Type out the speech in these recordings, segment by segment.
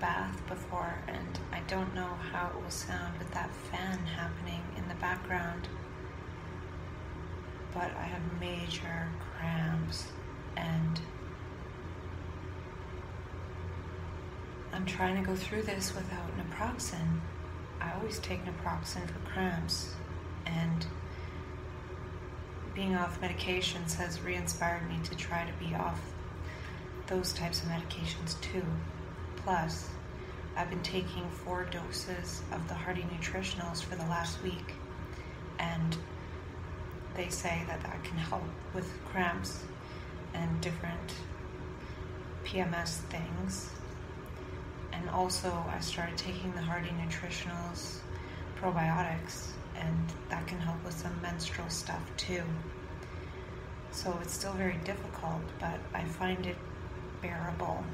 Bath before, and I don't know how it will sound with that fan happening in the background. But I have major cramps, and I'm trying to go through this without naproxen. I always take naproxen for cramps, and being off medications has re inspired me to try to be off those types of medications too. Plus, I've been taking four doses of the Hardy Nutritionals for the last week, and they say that that can help with cramps and different PMS things. And also, I started taking the Hardy Nutritionals probiotics, and that can help with some menstrual stuff too. So it's still very difficult, but I find it bearable.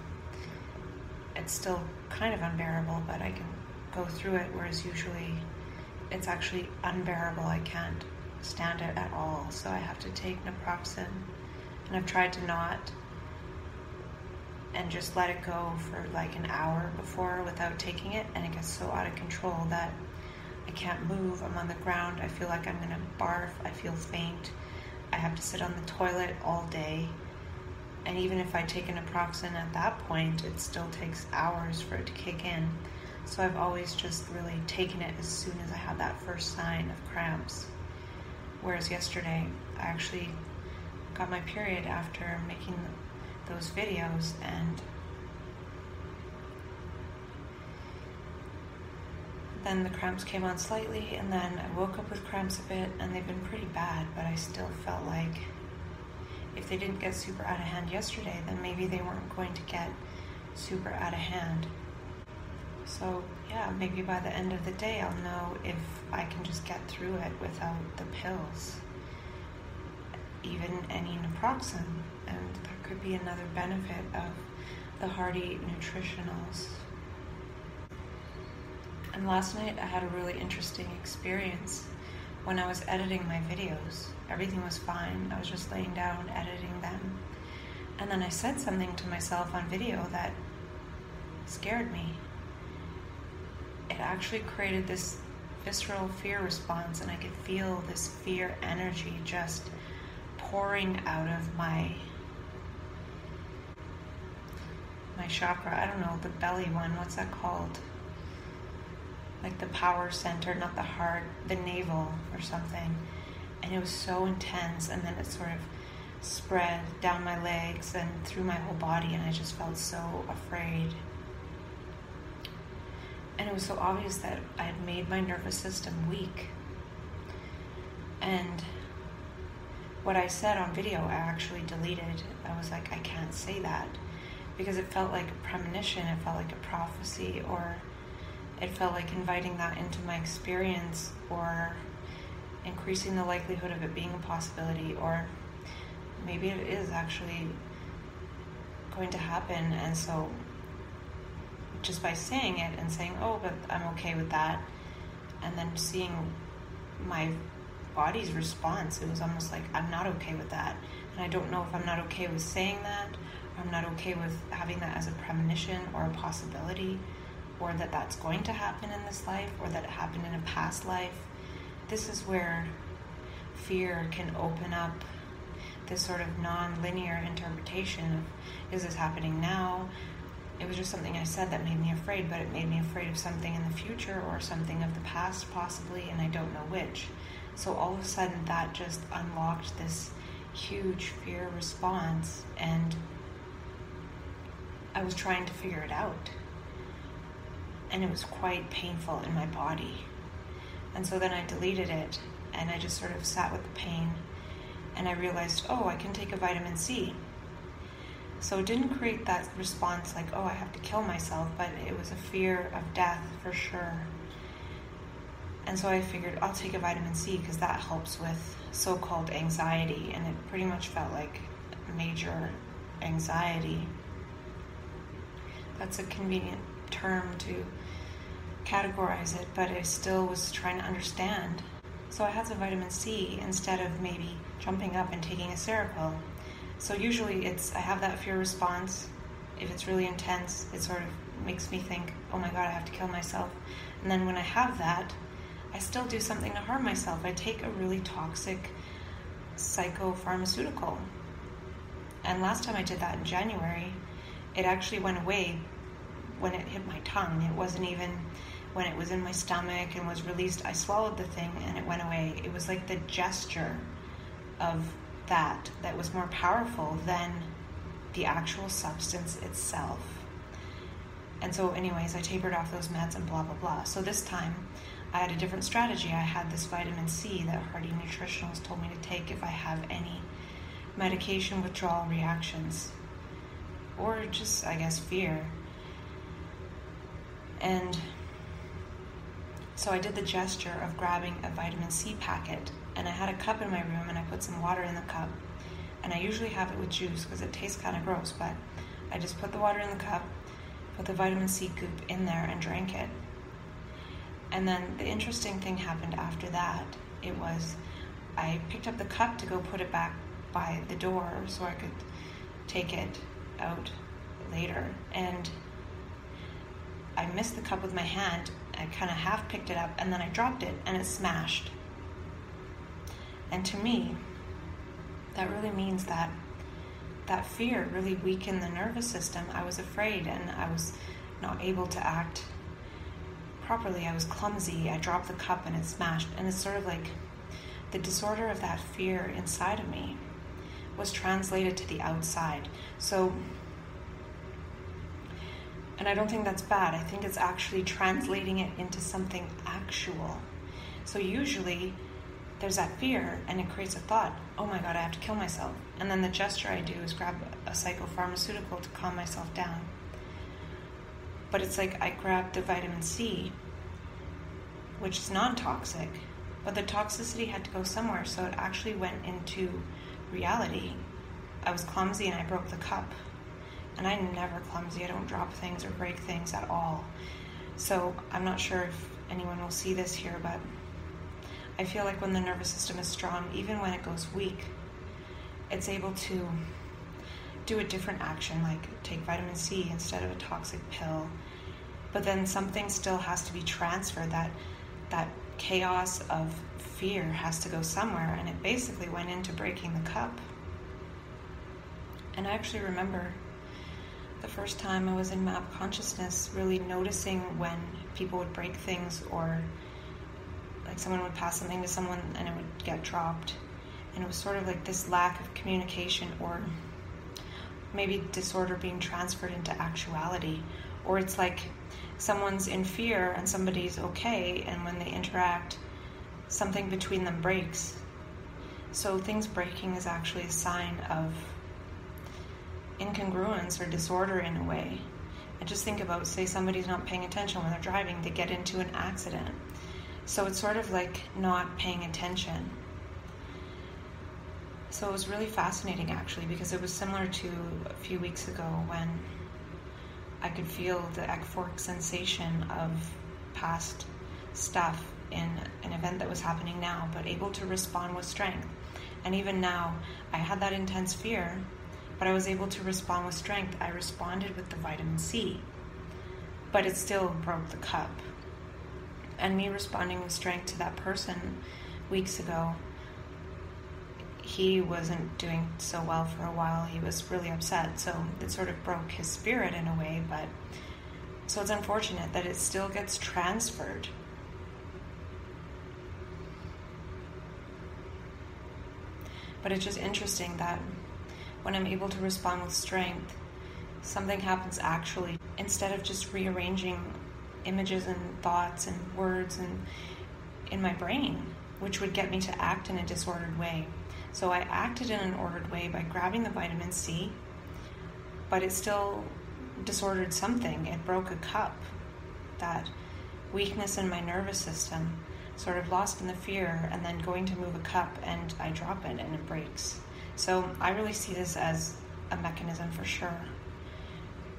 It's still kind of unbearable, but I can go through it, whereas usually it's actually unbearable. I can't stand it at all, so I have to take naproxen. And I've tried to not and just let it go for like an hour before without taking it, and it gets so out of control that I can't move. I'm on the ground. I feel like I'm gonna barf. I feel faint. I have to sit on the toilet all day and even if I take an naproxen at that point, it still takes hours for it to kick in. So I've always just really taken it as soon as I had that first sign of cramps. Whereas yesterday, I actually got my period after making those videos and then the cramps came on slightly and then I woke up with cramps a bit and they've been pretty bad, but I still felt like if they didn't get super out of hand yesterday, then maybe they weren't going to get super out of hand. So, yeah, maybe by the end of the day, I'll know if I can just get through it without the pills, even any naproxen. And that could be another benefit of the Hardy Nutritionals. And last night, I had a really interesting experience when I was editing my videos. Everything was fine. I was just laying down, editing them. And then I said something to myself on video that scared me. It actually created this visceral fear response, and I could feel this fear energy just pouring out of my my chakra. I don't know the belly one. What's that called? Like the power center, not the heart, the navel or something and it was so intense and then it sort of spread down my legs and through my whole body and I just felt so afraid. And it was so obvious that I had made my nervous system weak. And what I said on video, I actually deleted. I was like, I can't say that because it felt like a premonition, it felt like a prophecy, or it felt like inviting that into my experience, or increasing the likelihood of it being a possibility, or maybe it is actually going to happen. And so, just by saying it and saying, oh, but I'm okay with that, and then seeing my body's response, it was almost like, I'm not okay with that. And I don't know if I'm not okay with saying that, I'm not okay with having that as a premonition or a possibility, or that that's going to happen in this life, or that it happened in a past life this is where fear can open up this sort of non-linear interpretation of is this happening now? It was just something i said that made me afraid but it made me afraid of something in the future or something of the past possibly and i don't know which. So all of a sudden that just unlocked this huge fear response and i was trying to figure it out. And it was quite painful in my body and so then I deleted it and I just sort of sat with the pain and I realized, oh, I can take a vitamin C. So it didn't create that response like, oh, I have to kill myself, but it was a fear of death for sure. And so I figured I'll take a vitamin C because that helps with so called anxiety, and it pretty much felt like major anxiety. That's a convenient term to categorize it, but I still was trying to understand. So I had some vitamin C instead of maybe jumping up and taking a Seroquel. So usually it's I have that fear response. If it's really intense, it sort of makes me think, oh my god, I have to kill myself. And then when I have that, I still do something to harm myself. I take a really toxic psychopharmaceutical. And last time I did that in January, it actually went away when it hit my tongue. It wasn't even when it was in my stomach and was released. I swallowed the thing and it went away. It was like the gesture of that that was more powerful than the actual substance itself. And so, anyways, I tapered off those meds and blah blah blah. So this time, I had a different strategy. I had this vitamin C that Hardy Nutritionals told me to take if I have any medication withdrawal reactions or just, I guess, fear. And so I did the gesture of grabbing a vitamin C packet and I had a cup in my room and I put some water in the cup. And I usually have it with juice because it tastes kind of gross, but I just put the water in the cup, put the vitamin C goop in there, and drank it. And then the interesting thing happened after that. It was I picked up the cup to go put it back by the door so I could take it out later. And I missed the cup with my hand. I kind of half picked it up and then I dropped it and it smashed. And to me, that really means that that fear really weakened the nervous system. I was afraid and I was not able to act properly. I was clumsy. I dropped the cup and it smashed. And it's sort of like the disorder of that fear inside of me was translated to the outside. So, and I don't think that's bad. I think it's actually translating it into something actual. So, usually, there's that fear and it creates a thought oh my god, I have to kill myself. And then the gesture I do is grab a psychopharmaceutical to calm myself down. But it's like I grabbed the vitamin C, which is non toxic, but the toxicity had to go somewhere, so it actually went into reality. I was clumsy and I broke the cup. And I'm never clumsy, I don't drop things or break things at all. So I'm not sure if anyone will see this here, but I feel like when the nervous system is strong, even when it goes weak, it's able to do a different action, like take vitamin C instead of a toxic pill. But then something still has to be transferred. That that chaos of fear has to go somewhere, and it basically went into breaking the cup. And I actually remember the first time I was in map consciousness, really noticing when people would break things or like someone would pass something to someone and it would get dropped. And it was sort of like this lack of communication or maybe disorder being transferred into actuality. Or it's like someone's in fear and somebody's okay, and when they interact, something between them breaks. So things breaking is actually a sign of incongruence or disorder in a way. I just think about, say, somebody's not paying attention when they're driving, they get into an accident. So it's sort of like not paying attention. So it was really fascinating actually because it was similar to a few weeks ago when I could feel the euphoric sensation of past stuff in an event that was happening now, but able to respond with strength. And even now, I had that intense fear, but I was able to respond with strength. I responded with the vitamin C, but it still broke the cup. And me responding with strength to that person weeks ago he wasn't doing so well for a while. He was really upset. So it sort of broke his spirit in a way but so it's unfortunate that it still gets transferred. But it's just interesting that when i'm able to respond with strength something happens actually instead of just rearranging images and thoughts and words and in my brain which would get me to act in a disordered way. So I acted in an ordered way by grabbing the vitamin C, but it still disordered something. It broke a cup. That weakness in my nervous system, sort of lost in the fear, and then going to move a cup and I drop it and it breaks. So I really see this as a mechanism for sure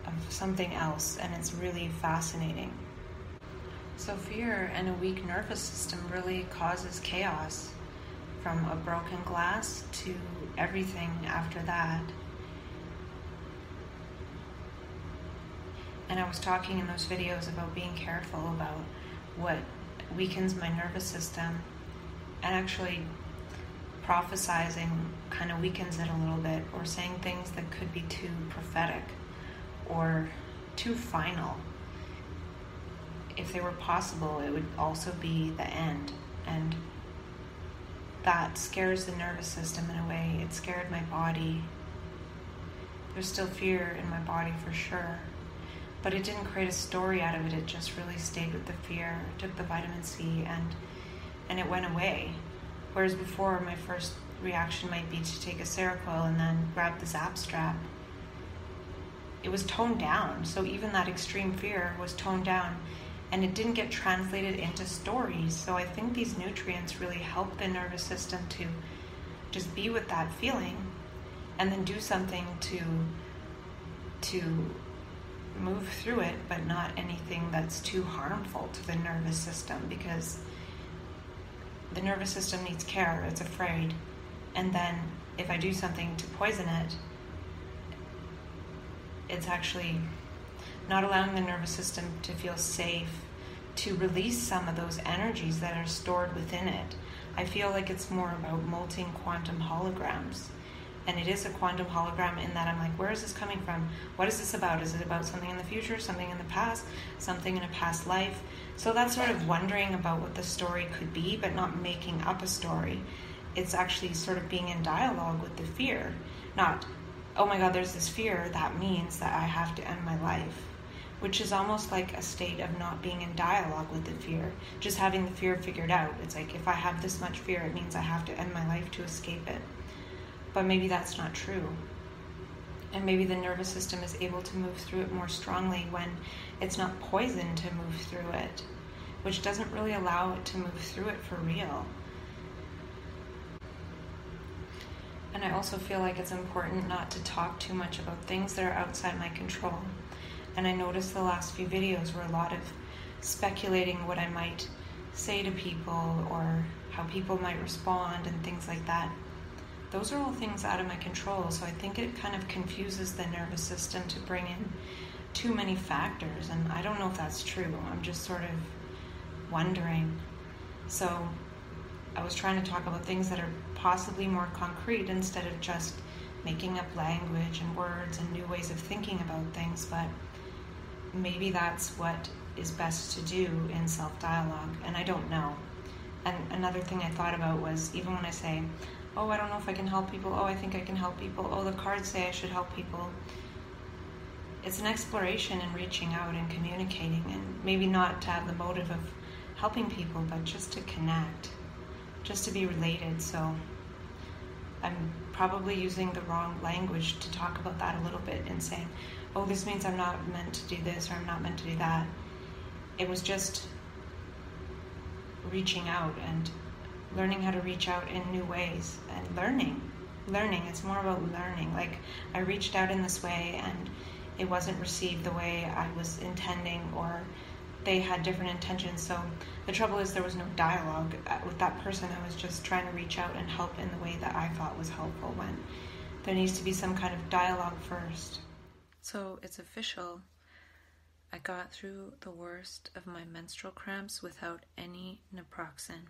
of something else, and it's really fascinating. So, fear and a weak nervous system really causes chaos from a broken glass to everything after that. And I was talking in those videos about being careful about what weakens my nervous system and actually prophesizing kind of weakens it a little bit or saying things that could be too prophetic or too final. If they were possible, it would also be the end. And that scares the nervous system in a way. It scared my body. There's still fear in my body for sure. But it didn't create a story out of it. It just really stayed with the fear, took the vitamin C, and and it went away. Whereas before, my first reaction might be to take a Seroquel and then grab the Zap strap. It was toned down, so even that extreme fear was toned down and it didn't get translated into stories. So I think these nutrients really help the nervous system to just be with that feeling and then do something to to move through it, but not anything that's too harmful to the nervous system because the nervous system needs care, it's afraid. And then if I do something to poison it, it's actually not allowing the nervous system to feel safe to release some of those energies that are stored within it. I feel like it's more about molting quantum holograms. And it is a quantum hologram in that I'm like, where is this coming from? What is this about? Is it about something in the future, something in the past, something in a past life? So that's sort of wondering about what the story could be, but not making up a story. It's actually sort of being in dialogue with the fear, not, oh my God, there's this fear, that means that I have to end my life which is almost like a state of not being in dialogue with the fear, just having the fear figured out. It's like if I have this much fear, it means I have to end my life to escape it. But maybe that's not true. And maybe the nervous system is able to move through it more strongly when it's not poisoned to move through it, which doesn't really allow it to move through it for real. And I also feel like it's important not to talk too much about things that are outside my control. And I noticed the last few videos were a lot of speculating what I might say to people or how people might respond and things like that. Those are all things out of my control, so I think it kind of confuses the nervous system to bring in too many factors, and I don't know if that's true. I'm just sort of wondering. So I was trying to talk about things that are possibly more concrete instead of just making up language and words and new ways of thinking about things, but maybe that's what is best to do in self dialogue, and I don't know. And another thing I thought about was even when I say, Oh, I don't know if I can help people, oh, I think I can help people, oh, the cards say I should help people. It's an exploration and reaching out and communicating, and maybe not to have the motive of helping people, but just to connect, just to be related. So I'm probably using the wrong language to talk about that a little bit and saying, oh, this means I'm not meant to do this or I'm not meant to do that. It was just reaching out and learning how to reach out in new ways and learning. Learning. It's more about learning. Like, I reached out in this way and it wasn't received the way I was intending or they had different intentions. So the trouble is there was no dialogue uh, with that person. I was just trying to reach out and help in the way that I thought was helpful when there needs to be some kind of dialogue first. So it's official. I got through the worst of my menstrual cramps without any naproxen.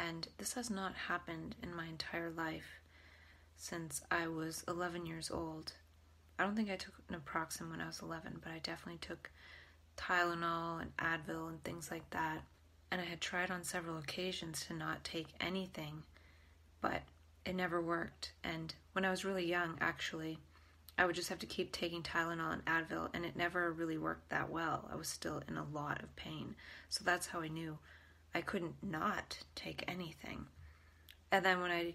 And this has not happened in my entire life since I was 11 years old. I don't think I took naproxen when I was 11, but I definitely took Tylenol and Advil and things like that. And I had tried on several occasions to not take anything, but it never worked. And when I was really young, actually, I would just have to keep taking Tylenol and Advil, and it never really worked that well. I was still in a lot of pain. So that's how I knew I couldn't not take anything. And then when I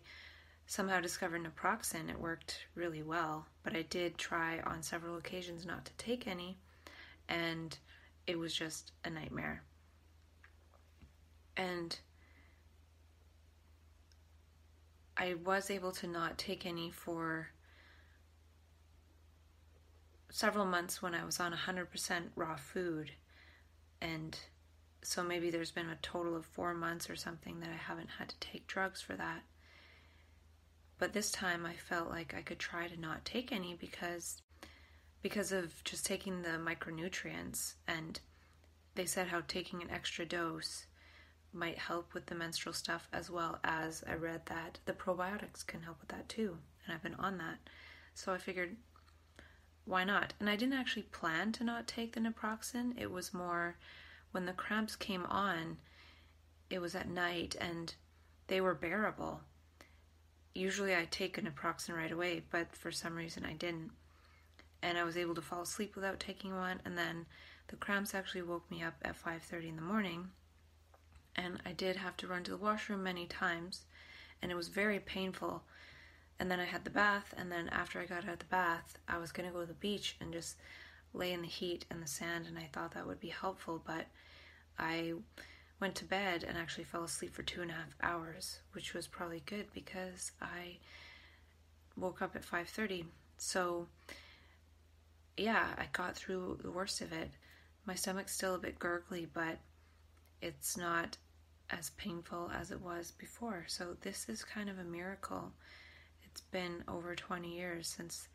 somehow discovered naproxen, it worked really well. But I did try on several occasions not to take any, and it was just a nightmare. And I was able to not take any for several months when I was on 100% raw food. And so maybe there's been a total of four months or something that I haven't had to take drugs for that. But this time I felt like I could try to not take any because because of just taking the micronutrients and they said how taking an extra dose might help with the menstrual stuff as well as I read that the probiotics can help with that too and I've been on that. So I figured why not? And I didn't actually plan to not take the naproxen. It was more when the cramps came on, it was at night and they were bearable. Usually I take a naproxen right away, but for some reason I didn't. And I was able to fall asleep without taking one and then the cramps actually woke me up at 5:30 in the morning. And I did have to run to the washroom many times and it was very painful and then I had the bath, and then after I got out of the bath, I was going to go to the beach and just lay in the heat and the sand, and I thought that would be helpful, but I went to bed and actually fell asleep for two and a half hours, which was probably good because I woke up at 5:30. So yeah, I got through the worst of it. My stomach's still a bit gurgly, but it's not as painful as it was before. So this is kind of a miracle it's been over 20 years since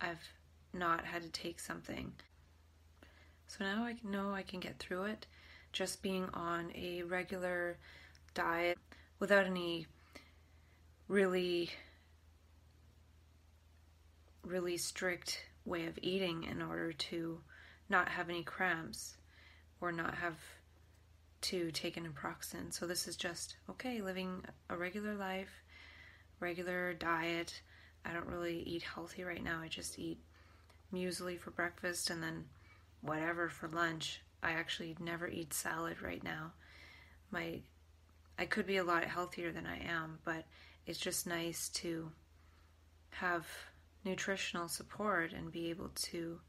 I've not had to take something. So now I know I can get through it just being on a regular diet without any really really strict way of eating in order to not have any cramps or not have to take an naproxen. So this is just okay, living a regular life, regular diet. I don't really eat healthy right now. I just eat muesli for breakfast and then whatever for lunch. I actually never eat salad right now. My I could be a lot healthier than I am, but it's just nice to have nutritional support and be able to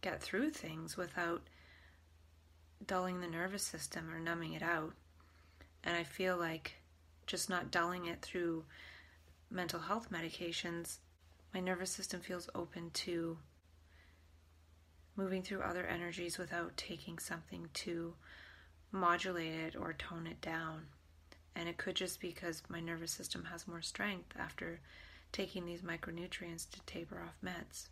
get through things without dulling the nervous system or numbing it out. And I feel like just not dulling it through mental health medications, my nervous system feels open to moving through other energies without taking something to modulate it or tone it down. And it could just be because my nervous system has more strength after taking these micronutrients to taper off meds.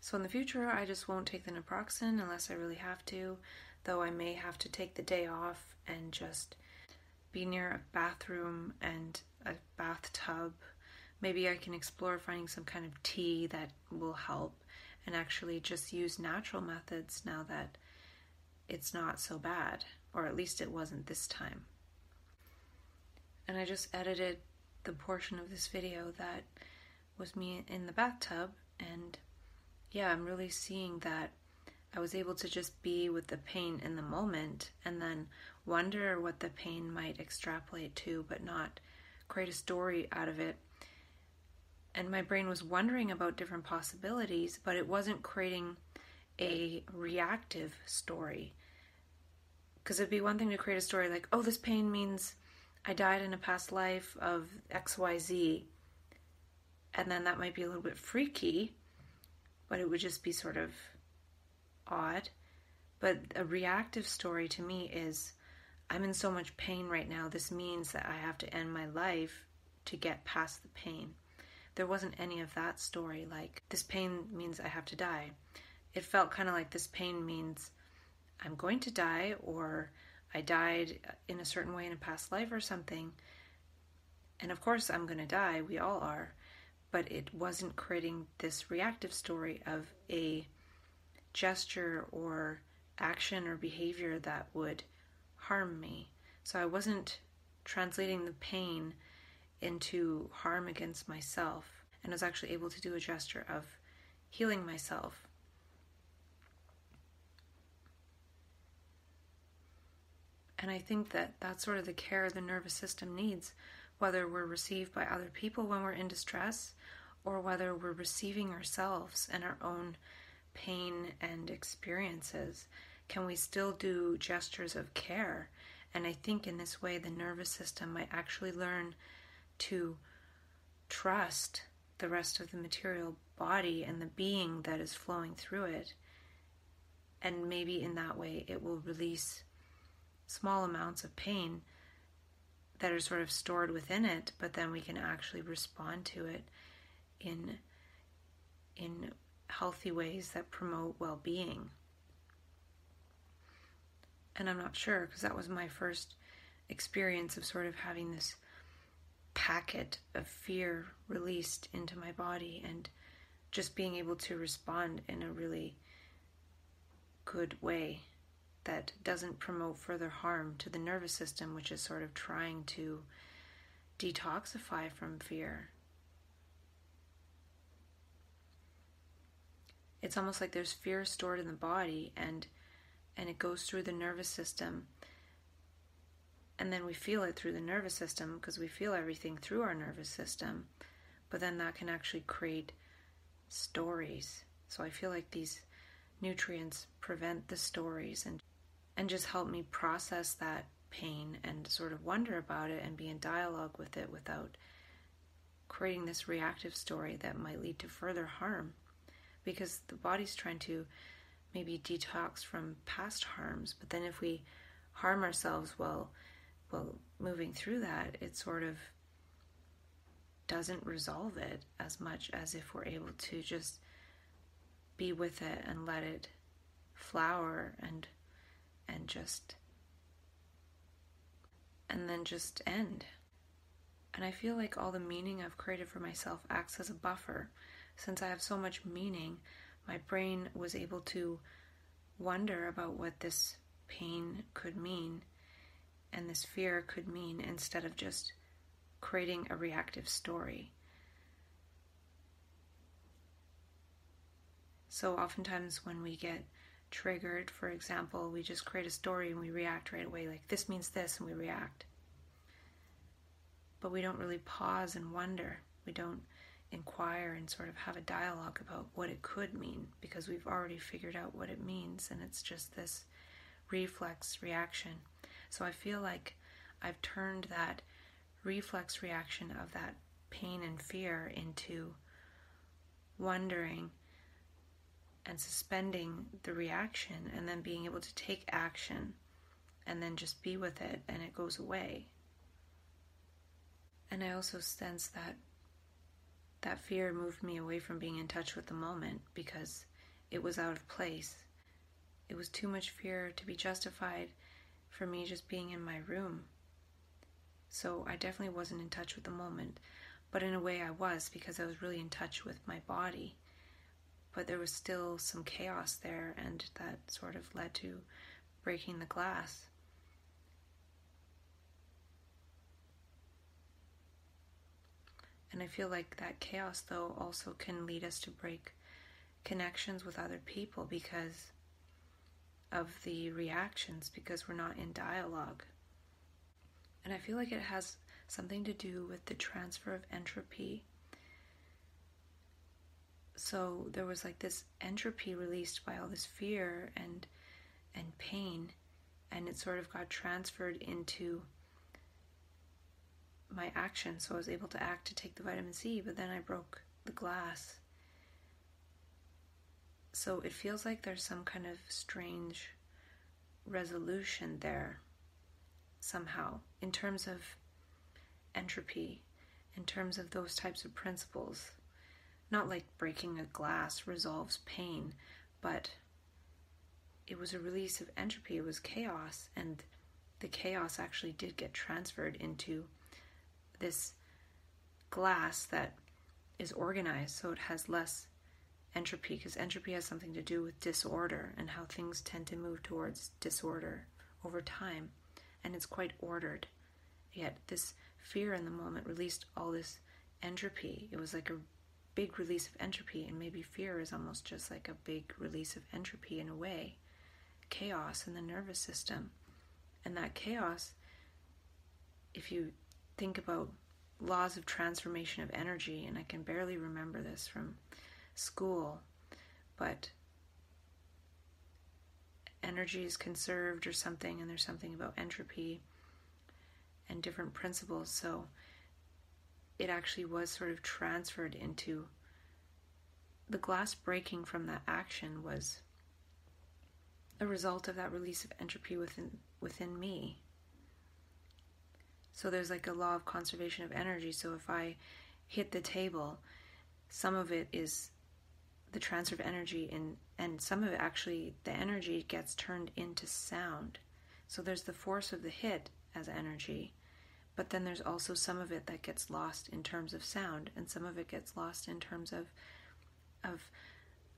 So in the future, I just won't take the naproxen unless I really have to, though I may have to take the day off and just be near a bathroom and a bathtub. Maybe I can explore finding some kind of tea that will help and actually just use natural methods now that it's not so bad, or at least it wasn't this time. And I just edited the portion of this video that was me in the bathtub, and yeah, I'm really seeing that I was able to just be with the pain in the moment and then wonder what the pain might extrapolate to, but not create a story out of it. And my brain was wondering about different possibilities, but it wasn't creating a reactive story. Because it'd be one thing to create a story like, oh, this pain means I died in a past life of XYZ. And then that might be a little bit freaky, but it would just be sort of odd. But a reactive story to me is I'm in so much pain right now. This means that I have to end my life to get past the pain. There wasn't any of that story like this pain means I have to die. It felt kind of like this pain means I'm going to die or I died in a certain way in a past life or something. And of course, I'm going to die. We all are. But it wasn't creating this reactive story of a gesture or action or behavior that would harm me. So I wasn't translating the pain into harm against myself and was actually able to do a gesture of healing myself. And I think that that's sort of the care the nervous system needs, whether we're received by other people when we're in distress or whether we're receiving ourselves and our own pain and experiences. Can we still do gestures of care? And I think in this way, the nervous system might actually learn to trust the rest of the material body and the being that is flowing through it. And maybe in that way, it will release small amounts of pain that are sort of stored within it, but then we can actually respond to it in in healthy ways that promote well-being. And I'm not sure because that was my first experience of sort of having this packet of fear released into my body and just being able to respond in a really good way that doesn't promote further harm to the nervous system, which is sort of trying to detoxify from fear. It's almost like there's fear stored in the body and and it goes through the nervous system. And then we feel it through the nervous system because we feel everything through our nervous system. But then that can actually create stories. So I feel like these nutrients prevent the stories and and just help me process that pain and sort of wonder about it and be in dialogue with it without creating this reactive story that might lead to further harm because the body's trying to maybe detox from past harms but then if we harm ourselves while while moving through that it sort of doesn't resolve it as much as if we're able to just be with it and let it flower and and just and then just end. And I feel like all the meaning I've created for myself acts as a buffer. Since I have so much meaning, my brain was able to wonder about what this pain could mean and this fear could mean instead of just creating a reactive story. So, oftentimes, when we get triggered, for example, we just create a story and we react right away, like this means this, and we react. But we don't really pause and wonder. We don't inquire and sort of have a dialogue about what it could mean because we've already figured out what it means, and it's just this reflex reaction. So I feel like I've turned that reflex reaction of that pain and fear into wondering and suspending the reaction and then being able to take action and then just be with it and it goes away. And I also sense that that fear moved me away from being in touch with the moment because it was out of place. It was too much fear to be justified for me just being in my room. So I definitely wasn't in touch with the moment, but in a way I was because I was really in touch with my body but there was still some chaos there, and that sort of led to breaking the glass. And I feel like that chaos, though, also can lead us to break connections with other people because of the reactions, because we're not in dialogue. And I feel like it has something to do with the transfer of entropy. So there was like this entropy released by all this fear and and pain and it sort of got transferred into my action so i was able to act to take the vitamin c but then i broke the glass so it feels like there's some kind of strange resolution there somehow in terms of entropy in terms of those types of principles. Not like breaking a glass resolves pain, but it was a release of entropy, it was chaos, and the chaos actually did get transferred into this glass that is organized so it has less entropy because entropy has something to do with disorder and how things tend to move towards disorder over time. And it's quite ordered. Yet this fear in the moment released all this entropy. It was like a big release of entropy, and maybe fear is almost just like a big release of entropy in a way, chaos in the nervous system. And that chaos, if you think about laws of transformation of energy, and I can barely remember this from school, but energy is conserved or something, and there's something about entropy and different principles. So it actually was sort of transferred into the glass breaking from that action was a result of that release of entropy within within me. So there's like a law of conservation of energy. So if I hit the table, some of it is the transfer of energy in and some of it actually the energy gets turned into sound. So there's the force of the hit as energy, but then there's also some of it that gets lost in terms of sound and some of it gets lost in terms of of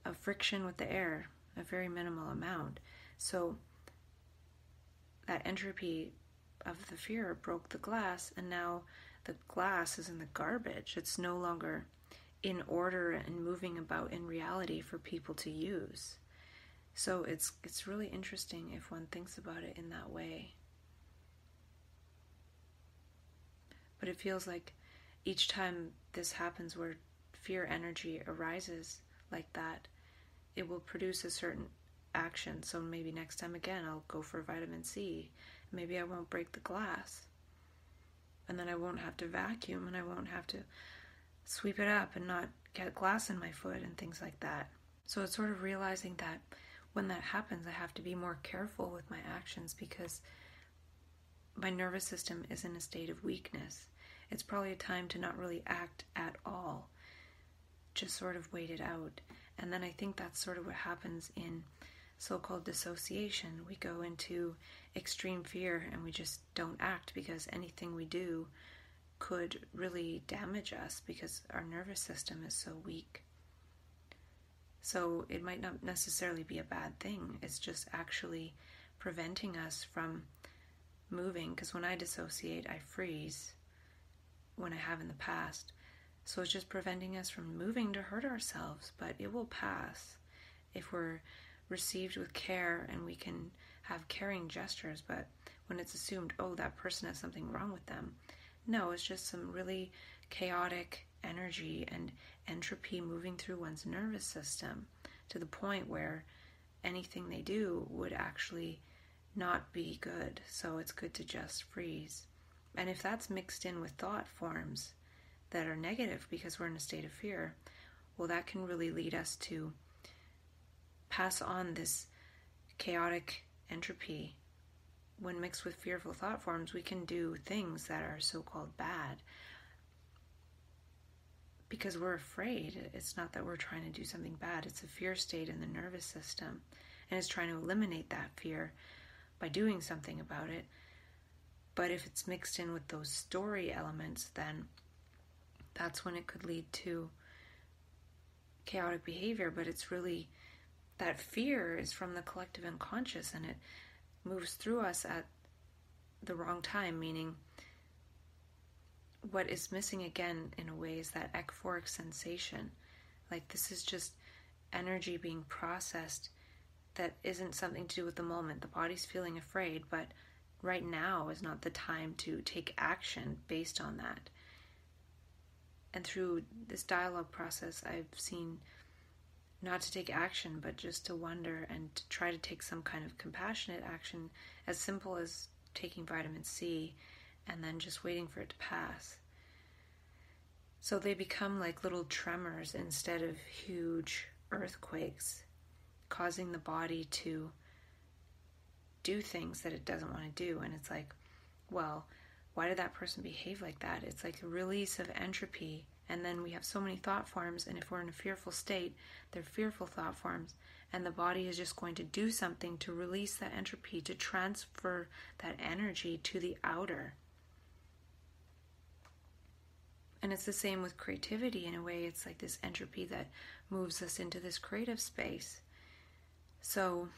of friction with the air, a very minimal amount. So that entropy of the fear broke the glass, and now the glass is in the garbage. It's no longer in order and moving about in reality for people to use. So it's it's really interesting if one thinks about it in that way. But it feels like each time this happens where fear energy arises like that, it will produce a certain action. So maybe next time again, I'll go for vitamin C. Maybe I won't break the glass. And then I won't have to vacuum and I won't have to sweep it up and not get glass in my foot and things like that. So it's sort of realizing that when that happens, I have to be more careful with my actions because my nervous system is in a state of weakness. It's probably a time to not really act at all just sort of wait it out. And then I think that's sort of what happens in so called dissociation. We go into extreme fear and we just don't act because anything we do could really damage us because our nervous system is so weak. So it might not necessarily be a bad thing, it's just actually preventing us from moving because when I dissociate, I freeze when I have in the past. So it's just preventing us from moving to hurt ourselves, but it will pass if we're received with care and we can have caring gestures. But when it's assumed, oh, that person has something wrong with them, no, it's just some really chaotic energy and entropy moving through one's nervous system to the point where anything they do would actually not be good. So it's good to just freeze. And if that's mixed in with thought forms, that are negative because we're in a state of fear, well, that can really lead us to pass on this chaotic entropy. When mixed with fearful thought forms, we can do things that are so called bad because we're afraid. It's not that we're trying to do something bad, it's a fear state in the nervous system, and it's trying to eliminate that fear by doing something about it. But if it's mixed in with those story elements, then that's when it could lead to chaotic behavior. But it's really that fear is from the collective unconscious and it moves through us at the wrong time, meaning what is missing again in a way is that euphoric sensation. Like this is just energy being processed that isn't something to do with the moment. The body's feeling afraid, but right now is not the time to take action based on that and through this dialogue process, I've seen not to take action, but just to wonder and to try to take some kind of compassionate action, as simple as taking vitamin C and then just waiting for it to pass. So they become like little tremors instead of huge earthquakes, causing the body to do things that it doesn't want to do. And it's like, well, why did that person behave like that? It's like a release of entropy. And then we have so many thought forms, and if we're in a fearful state, they're fearful thought forms, and the body is just going to do something to release that entropy, to transfer that energy to the outer. And it's the same with creativity in a way, it's like this entropy that moves us into this creative space. So,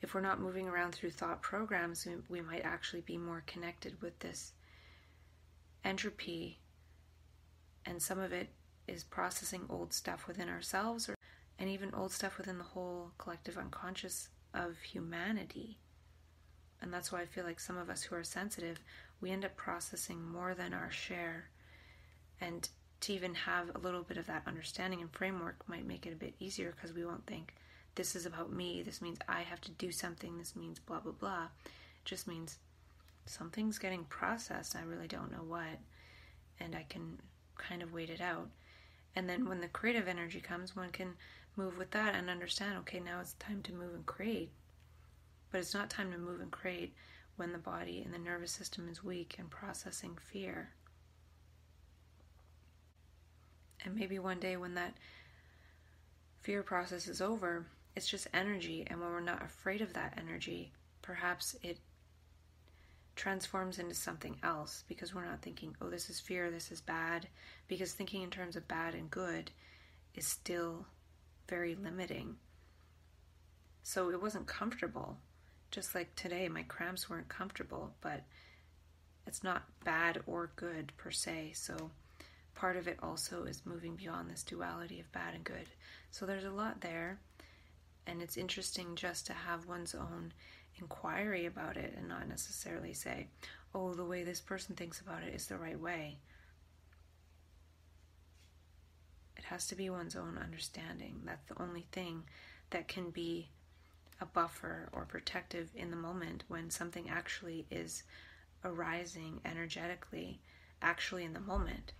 if we're not moving around through thought programs, we, might actually be more connected with this entropy. And some of it is processing old stuff within ourselves or and even old stuff within the whole collective unconscious of humanity. And that's why I feel like some of us who are sensitive, we end up processing more than our share. And to even have a little bit of that understanding and framework might make it a bit easier because we won't think this is about me, this means I have to do something, this means blah blah blah. It just means something's getting processed, I really don't know what, and I can kind of wait it out. And then when the creative energy comes, one can move with that and understand okay, now it's time to move and create. But it's not time to move and create when the body and the nervous system is weak and processing fear. And maybe one day when that fear process is over, it's just energy. And when we're not afraid of that energy, perhaps it transforms into something else because we're not thinking, oh, this is fear, this is bad. Because thinking in terms of bad and good is still very limiting. So it wasn't comfortable. Just like today, my cramps weren't comfortable, but it's not bad or good per se. So part of it also is moving beyond this duality of bad and good. So there's a lot there, and it's interesting just to have one's own inquiry about it and not necessarily say, oh, the way this person thinks about it is the right way. It has to be one's own understanding. That's the only thing that can be a buffer or protective in the moment when something actually is arising energetically, actually in the moment.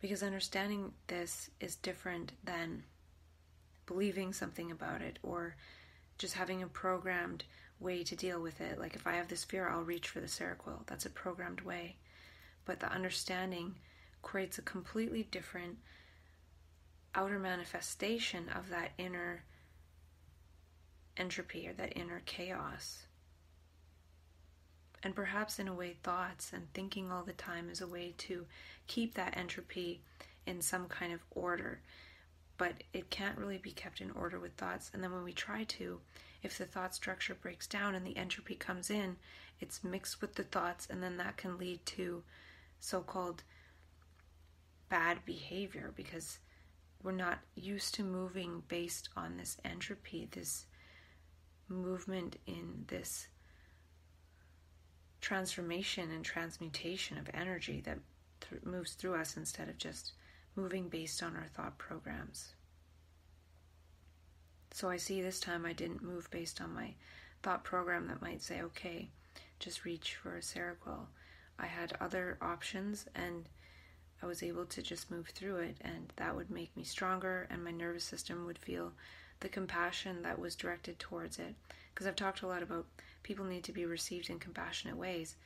Because understanding this is different than believing something about it or just having a programmed way to deal with it. Like if I have this fear, I'll reach for the Seroquel. That's a programmed way. But the understanding creates a completely different outer manifestation of that inner entropy or that inner chaos. And perhaps, in a way, thoughts and thinking all the time is a way to keep that entropy in some kind of order. But it can't really be kept in order with thoughts. And then when we try to, if the thought structure breaks down and the entropy comes in, it's mixed with the thoughts, and then that can lead to so called bad behavior because we're not used to moving based on this entropy, this movement in this transformation and transmutation of energy that th- moves through us instead of just moving based on our thought programs. So I see this time I didn't move based on my thought program that might say, okay, just reach for a Seroquel. I had other options and I was able to just move through it, and that would make me stronger, and my nervous system would feel the compassion that was directed towards it. Because I've talked a lot about people need to be received in compassionate ways.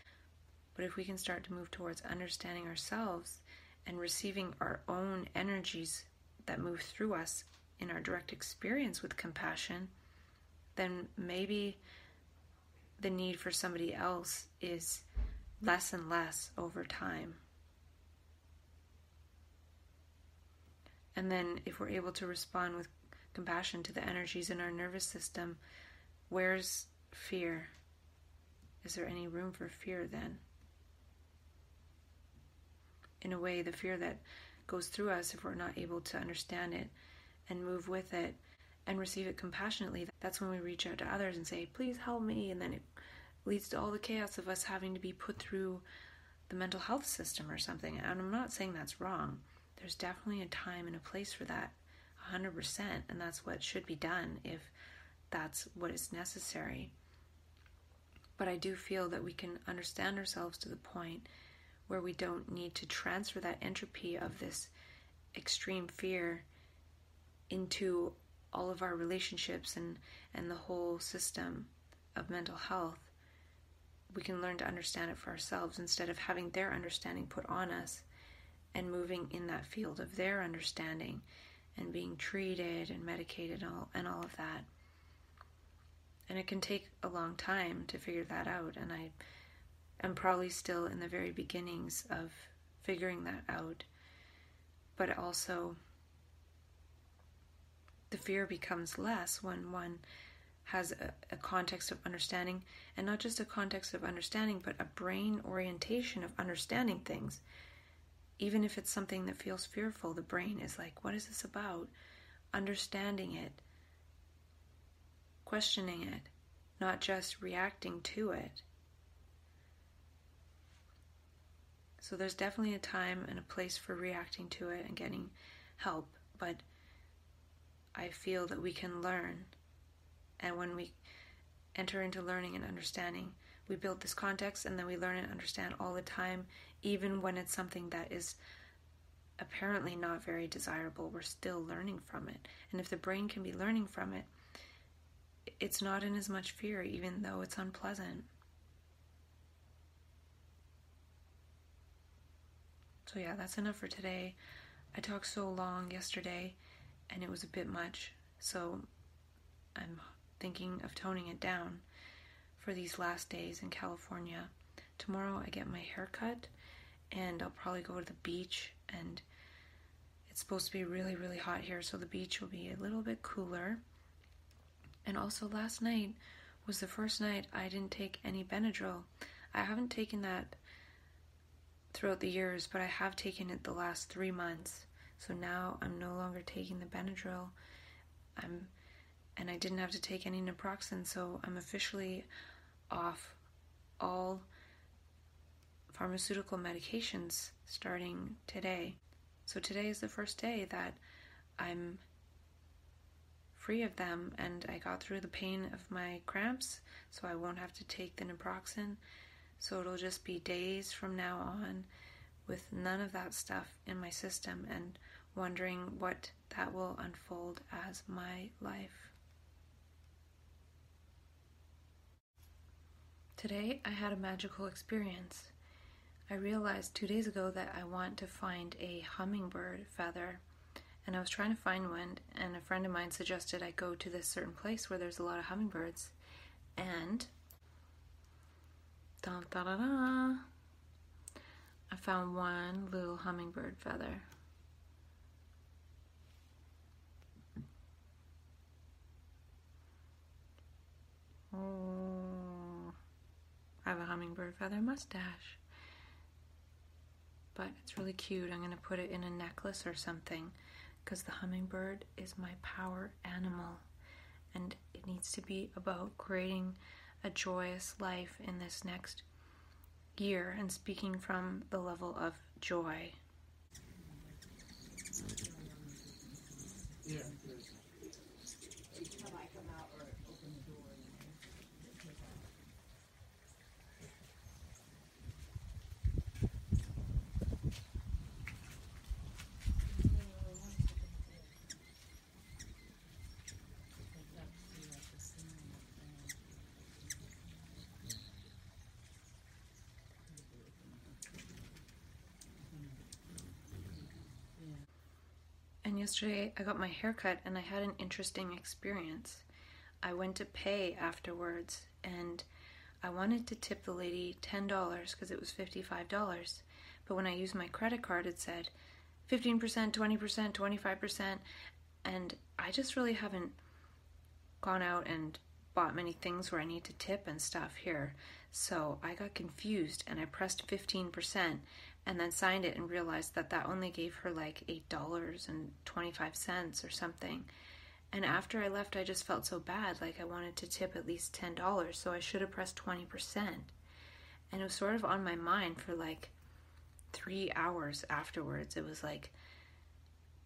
But if we can start to move towards understanding ourselves and receiving our own energies that move through us in our direct experience with compassion, then maybe the need for somebody else is less and less over time. And then, if we're able to respond with compassion to the energies in our nervous system, where's fear? Is there any room for fear then? In a way, the fear that goes through us, if we're not able to understand it and move with it and receive it compassionately, that's when we reach out to others and say, Please help me. And then it leads to all the chaos of us having to be put through the mental health system or something. And I'm not saying that's wrong there's definitely a time and a place for that 100% and that's what should be done if that's what is necessary but i do feel that we can understand ourselves to the point where we don't need to transfer that entropy of this extreme fear into all of our relationships and, and the whole system of mental health, we can learn to understand it for ourselves instead of having their understanding put on us and moving in that field of their understanding and being treated and medicated and all, and all of that. And it can take a long time to figure that out. And I am probably still in the very beginnings of figuring that out. But also, the fear becomes less when one has a, a, context of understanding, and not just a context of understanding, but a brain orientation of understanding things even if it's something that feels fearful, the brain is like, what is this about? Understanding it questioning it, not just reacting to it. So there's definitely a time and a place for reacting to it and getting help, but I feel that we can learn. And when we enter into learning and understanding, we build this context and then we learn and understand all the time, even when it's something that is apparently not very desirable. We're still learning from it. And if the brain can be learning from it, it's not in as much fear, even though it's unpleasant. So, yeah, that's enough for today. I talked so long yesterday and it was a bit much, so I'm thinking of toning it down for these last days in California. Tomorrow I get my hair cut and I'll probably go to the beach and it's supposed to be really really hot here so the beach will be a little bit cooler. And also last night was the first night I didn't take any Benadryl. I haven't taken that throughout the years, but I have taken it the last 3 months. So now I'm no longer taking the Benadryl. I'm and I didn't have to take any naproxen, so I'm officially off all pharmaceutical medications starting today. So today is the first day that I'm free of them and I got through the pain of my cramps, so I won't have to take the naproxen. So it'll just be days from now on with none of that stuff in my system and wondering what that will unfold as my life. Today I had a magical experience. I realized two days ago that I want to find a hummingbird feather, and I was trying to find one, and a friend of mine suggested I go to this certain place where there's a lot of hummingbirds, and da da da da, I found one little hummingbird feather. Oh, I have a hummingbird feather mustache. But it's really cute. I'm going to put it in a necklace or something because the hummingbird is my power animal. And it needs to be about creating a joyous life in this next year and speaking from the level of joy. Yeah. Yesterday I got my hair cut and I had an interesting experience. I went to pay afterwards and I wanted to tip the lady $10 because it was $55. But when I used my credit card, it said 15%, 20%, 25%. And I just really haven't gone out and bought many things where I need to tip and stuff here. So I got confused and I pressed 15% and then signed it and realized that that only gave her like $8.25 or something. And after I left, I just felt so bad. Like I wanted to tip at least $10. So I should have pressed 20%. And it was sort of on my mind for like three hours afterwards. It was like,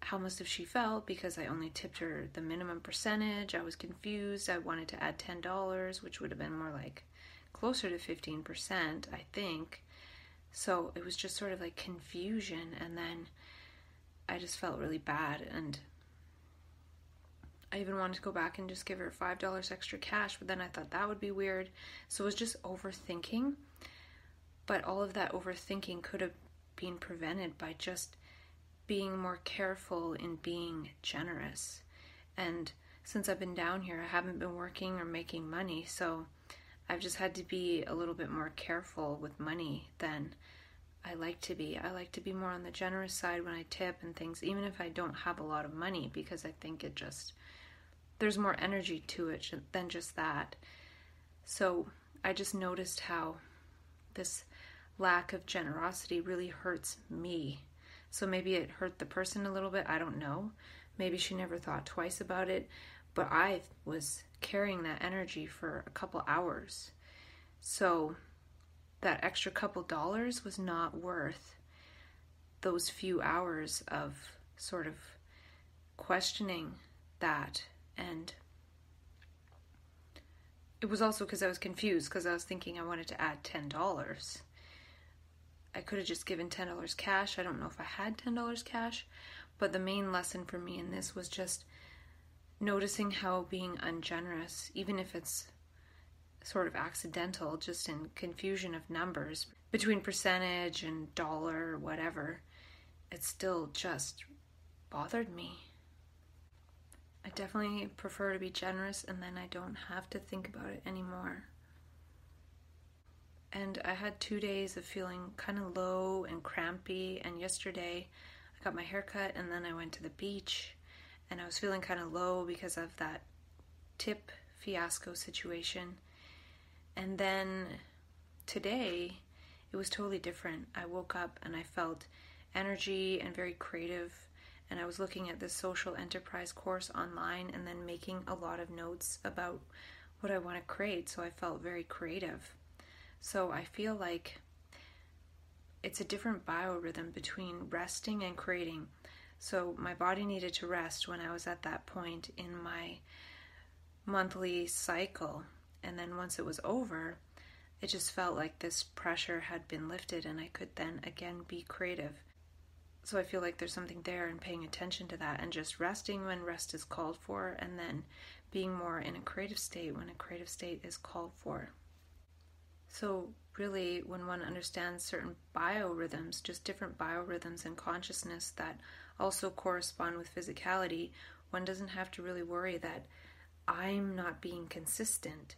how must have she felt because I only tipped her the minimum percentage. I was confused. I wanted to add $10, which would have been more like closer to 15%, I think. So it was just sort of like confusion. And then I just felt really bad. And I even wanted to go back and just give her $5 extra cash, but then I thought that would be weird. So it was just overthinking. But all of that overthinking could have been prevented by just being more careful in being generous. And since I've been down here, I haven't been working or making money, so I've just had to be a little bit more careful with money than I like to be. I like to be more on the generous side when I tip and things, even if I don't have a lot of money, because I think it just, there's more energy to it than just that. So I just noticed how this lack of generosity really hurts me so maybe it hurt the person a little bit. I don't know. Maybe she never thought twice about it. But I was carrying that energy for a couple hours. So that extra couple dollars was not worth those few hours of sort of questioning that and it was also because I was confused because I was thinking I wanted to add $10. I could have just given $10 cash. I don't know if I had $10 cash, but the main lesson for me in this was just noticing how being ungenerous, even if it's sort of accidental, just in confusion of numbers between percentage and dollar or whatever, it still just bothered me. I definitely prefer to be generous and then I don't have to think about it anymore. And I had two days of feeling kind of low and crampy, and yesterday I got my hair cut and then I went to the beach and I was feeling kind of low because of that tip fiasco situation. And then today it was totally different. I woke up and I felt energy and very creative. And I was looking at this social enterprise course online and then making a lot of notes about what I want to create. So I felt very creative. So I feel like it's a different biorhythm between resting and creating. So my body needed to rest when I was at that point in my monthly cycle. And then once it was over, it just felt like this pressure had been lifted and I could then again be creative. So I feel like there's something there in paying attention to that and just resting when rest is called for, and then being more in a creative state when a creative state is called for. So, really, when one understands certain biorhythms, just different biorhythms in consciousness that also correspond with physicality, one doesn't have to really worry that I'm not being consistent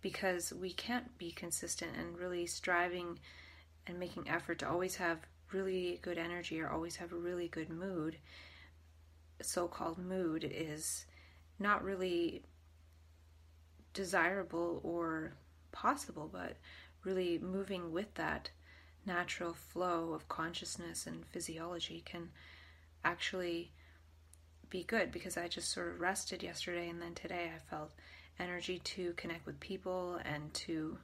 because we can't be consistent and really striving and making effort to always have really good energy or always have a really good mood, so called mood, is not really desirable or possible, but really moving with that natural flow of consciousness and physiology can actually be good because I just sort of rested yesterday and then today I felt energy to connect with people and to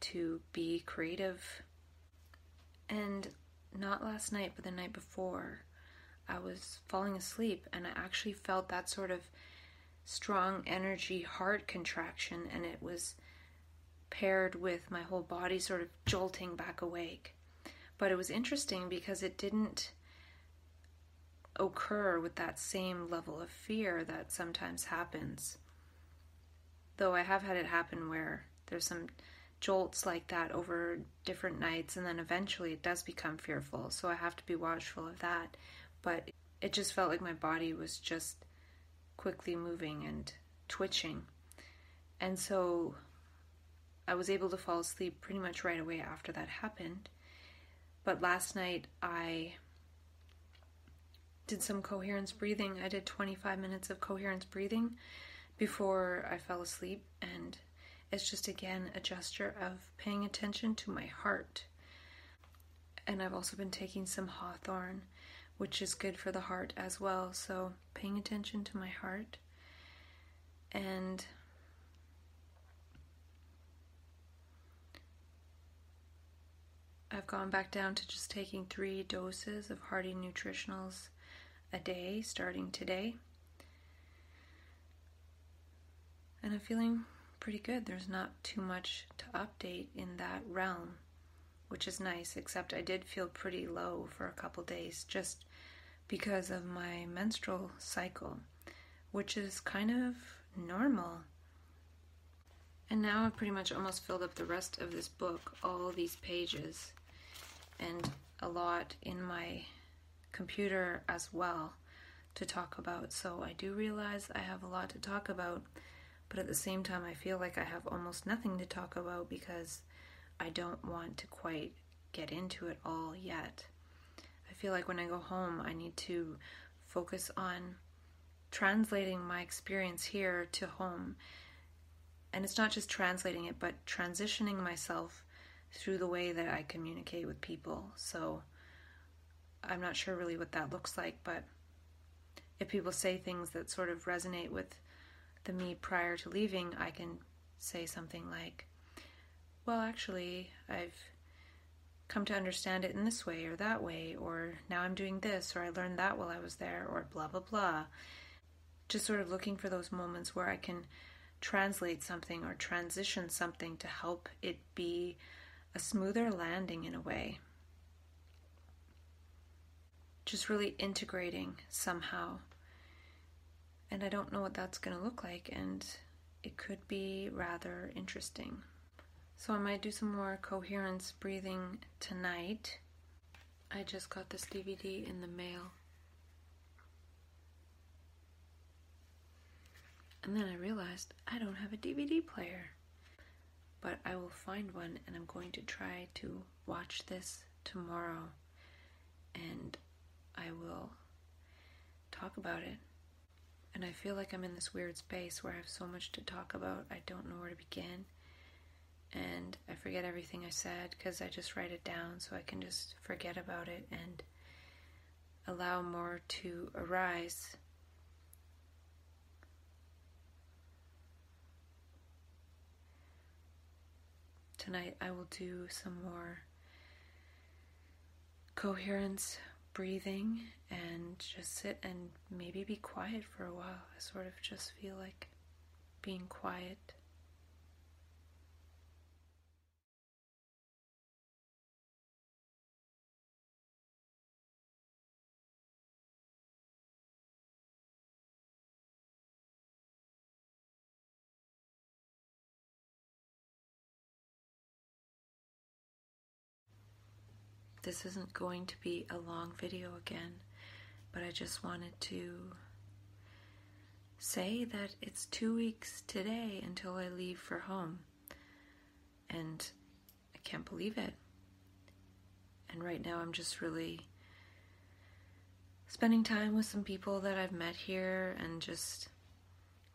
to be creative and not last night, but the night before, I was falling asleep and I actually felt that sort of strong energy heart contraction, and it was paired with my whole body sort of jolting back awake. But it was interesting because it didn't occur with that same level of fear that sometimes happens. Though I have had it happen where there's some jolts like that over different nights and then eventually it does become fearful so i have to be watchful of that. But it just felt like my body was just quickly moving and twitching. And so i was able to fall asleep pretty much right away after that happened. But last night i did some coherence breathing i did 25 minutes of coherence breathing before i fell asleep and it's just again a gesture of paying attention to my heart. And I've also been taking some hawthorn, which is good for the heart as well. So paying attention to my heart and I've gone back down to just taking three doses of Hardy Nutritionals a day starting today. And I'm feeling pretty good. There's not too much to update in that realm, which is nice, except I did feel pretty low for a couple days just because of my menstrual cycle, which is kind of normal. And now I've pretty much almost filled up the rest of this book, all these pages, and a lot in my computer as well to talk about. So I do realize I have a lot to talk about but at the same time, I feel like I have almost nothing to talk about because I don't want to quite get into it all yet. I feel like when I go home, I need to focus on translating my experience here to home. And it's not just translating it, but transitioning myself through the way that I communicate with people. So I'm not sure really what that looks like, but if people say things that sort of resonate with the me prior to leaving, I can say something like, Well, actually, I've come to understand it in this way or that way, or now I'm doing this, or I learned that while I was there, or blah, blah, blah. Just sort of looking for those moments where I can translate something or transition something to help it be a smoother landing in a way. Just really integrating somehow. And I don't know what that's going to look like, and it could be rather interesting. So I might do some more coherence breathing tonight. I just got this DVD in the mail. And then I realized I don't have a DVD player. But I will find one and I'm going to try to watch this tomorrow. And I will talk about it. And I feel like I'm in this weird space where I have so much to talk about, I don't know where to begin and I forget everything I said because I just write it down so I can just forget about it and allow more to arise. Tonight I will do some more coherence breathing and just sit and maybe be quiet for a while. I sort of just feel like being quiet. This isn't going to be a long video again, but I just wanted to say that it's two weeks today until I leave for home. And I can't believe it. And right now I'm just really spending time with some people that I've met here and just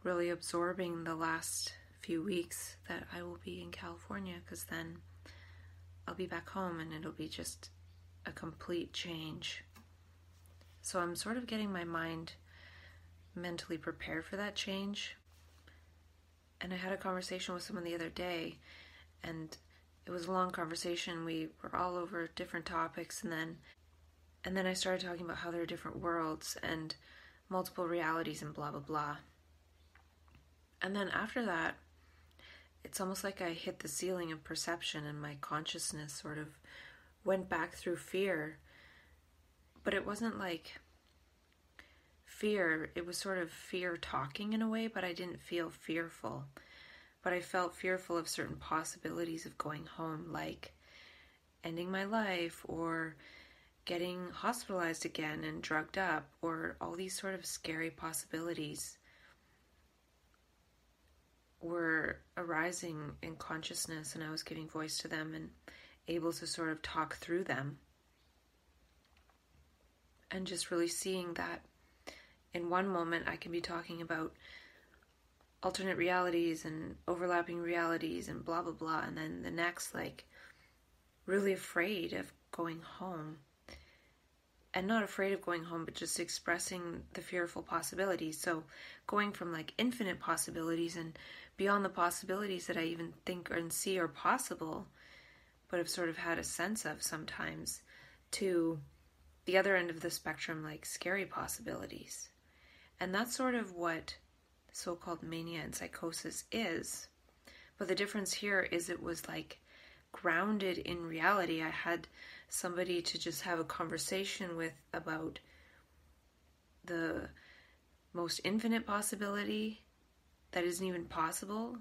really absorbing the last few weeks that I will be in California because then I'll be back home and it'll be just a complete change. So I'm sort of getting my mind mentally prepared for that change. And I had a conversation with someone the other day, and it was a long conversation. We were all over different topics, and then and then I started talking about how there are different worlds and multiple realities and blah blah blah. And then after that, it's almost like I hit the ceiling of perception and my consciousness sort of went back through fear, but it wasn't like fear. It was sort of fear talking in a way, but I didn't feel fearful. But I felt fearful of certain possibilities of going home, like ending my life or getting hospitalized again and drugged up, or all these sort of scary possibilities were arising in consciousness, and I was giving voice to them. And able to sort of talk through them. And just really seeing that in one moment I can be talking about alternate realities and overlapping realities and blah blah blah, and then the next, like, really afraid of going home. And not afraid of going home, but just expressing the fearful possibilities. So, going from like infinite possibilities and beyond the possibilities that I even think and see are possible but have sort of had a sense of sometimes, to the other end of the spectrum, like scary possibilities. And that's sort of what so called mania and psychosis is. But the difference here is it was like grounded in reality. I had somebody to just have a conversation with about the most infinite possibility that isn't even possible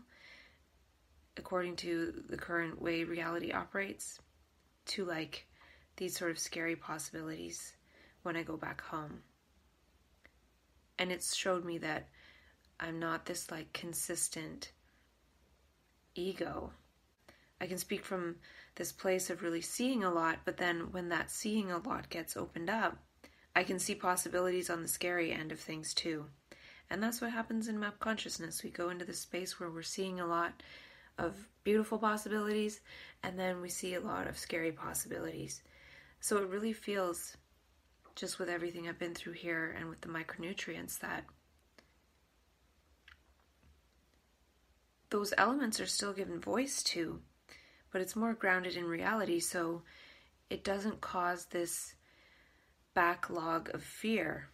according to the current way reality operates, to like these sort of scary possibilities when I go back home. And it's showed me that I'm not this like consistent ego. I can speak from this place of really seeing a lot, but then when that seeing a lot gets opened up, I can see possibilities on the scary end of things too. And that's what happens in map consciousness. We go into the space where we're seeing a lot of beautiful possibilities, and then we see a lot of scary possibilities. So it really feels, just with everything I've been through here and with the micronutrients, that those elements are still given voice to, but it's more grounded in reality, so it doesn't cause this backlog of fear.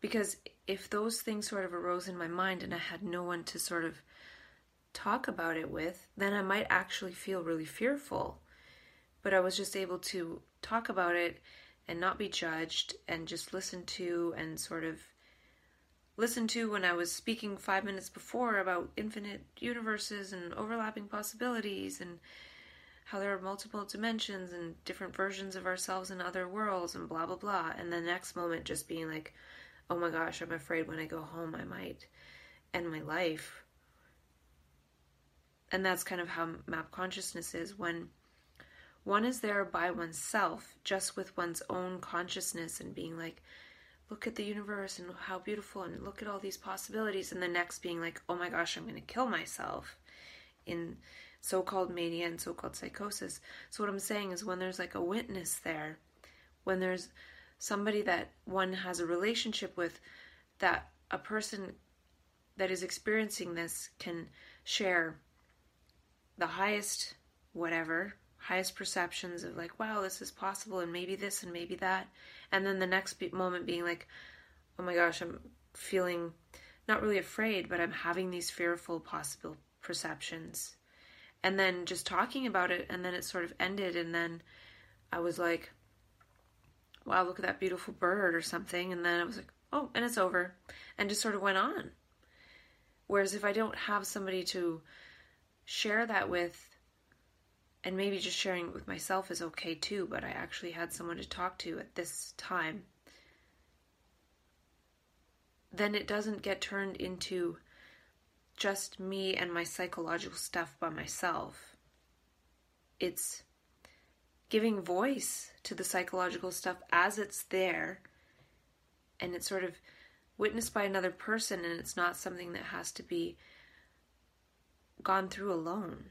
Because if those things sort of arose in my mind and I had no one to sort of talk about it with, then I might actually feel really fearful. But I was just able to talk about it and not be judged and just listen to and sort of listen to when I was speaking five minutes before about infinite universes and overlapping possibilities and how there are multiple dimensions and different versions of ourselves in other worlds and blah blah blah. And the next moment just being like, oh my gosh, I'm afraid when I go home I might end my life. And that's kind of how map consciousness is when one is there by oneself, just with one's own consciousness and being like, look at the universe and how beautiful and look at all these possibilities. And the next being like, oh my gosh, I'm going to kill myself in so called mania and so called psychosis. So, what I'm saying is, when there's like a witness there, when there's somebody that one has a relationship with, that a person that is experiencing this can share the highest whatever highest perceptions of like, wow, this is possible, and maybe this and maybe that, and then the next be- moment being like, oh my gosh, I'm feeling not really afraid, but I'm having these fearful possible perceptions, and then just talking about it, and then it sort of ended, and then I was like, wow, look at that beautiful bird or something, and then I was like, oh, and it's over, and just sort of went on. Whereas if I don't have somebody to share that with and maybe just sharing it with myself is okay too, but I actually had someone to talk to at this time, then it doesn't get turned into just me and my psychological stuff by myself. It's giving voice to the psychological stuff as it's there, and it's sort of witnessed by another person, and it's not something that has to be gone through alone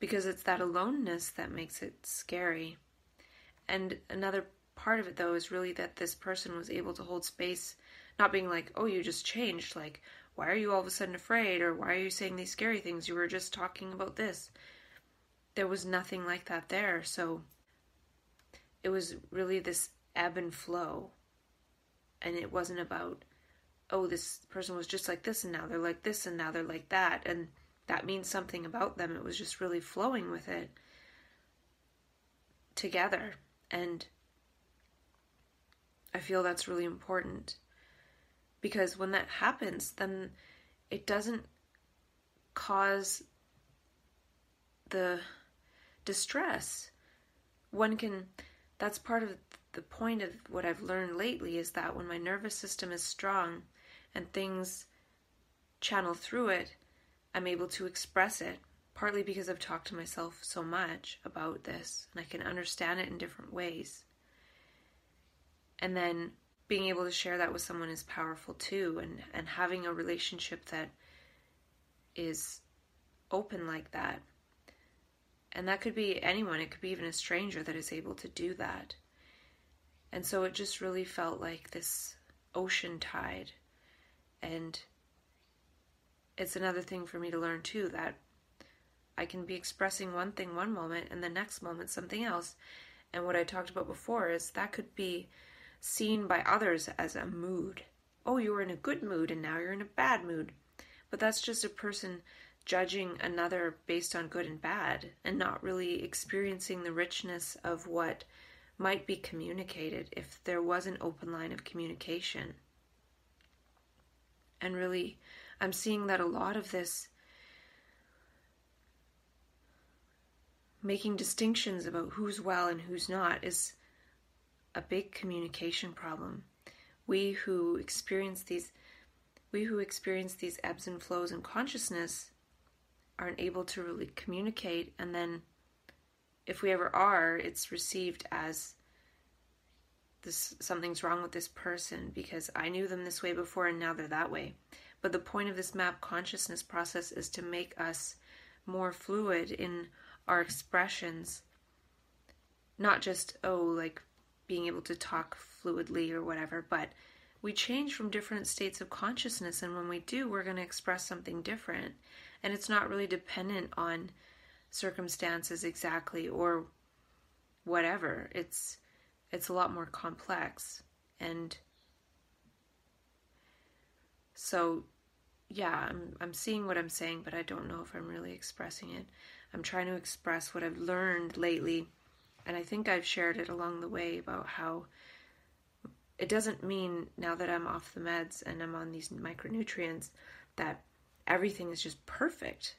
because it's that aloneness that makes it scary. And another part of it, though, is really that this person was able to hold space, not being like, oh, you just changed. Like, why are you all of a sudden afraid? Or why are you saying these scary things? You were just talking about this. There was nothing like that there. So it was really this ebb and flow. And it wasn't about, oh, this person was just like this and now they're like this and now they're like that. And that means something about them. It was just really flowing with it together. And I feel that's really important because when that happens, then it doesn't cause the distress. One can, that's part of the point of what I've learned lately is that when my nervous system is strong and things channel through it, I'm able to express it, partly because I've talked to myself so much about this and I can understand it in different ways. And then being able to share that with someone is powerful too, and, and having a relationship that is open like that. And that could be anyone, it could be even a stranger that is able to do that. And so it just really felt like this ocean tide. And it's another thing for me to learn too that I can be expressing one thing one moment and the next moment something else. And what I talked about before is that could be seen by others as a mood. Oh, you were in a good mood and now you're in a bad mood. But that's just a person judging another based on good and bad and not really experiencing the richness of what might be communicated if there was an open line of communication. And really I'm seeing that a lot of this making distinctions about who's well and who's not is a big communication problem. We who experience these we who experience these ebbs and flows in consciousness aren't able to really communicate and then if we ever are, it's received as this something's wrong with this person because I knew them this way before and now they're that way. But the point of this map consciousness process is to make us more fluid in our expressions. Not just, oh, like being able to talk fluidly or whatever, but we change from different states of consciousness, and when we do, we're going to express something different. And it's not really dependent on circumstances exactly or whatever. It's it's a lot more complex. And so yeah, I'm I'm seeing what I'm saying, but I don't know if I'm really expressing it. I'm trying to express what I've learned lately, and I think I've shared it along the way about how it doesn't mean now that I'm off the meds and I'm on these micronutrients that everything is just perfect.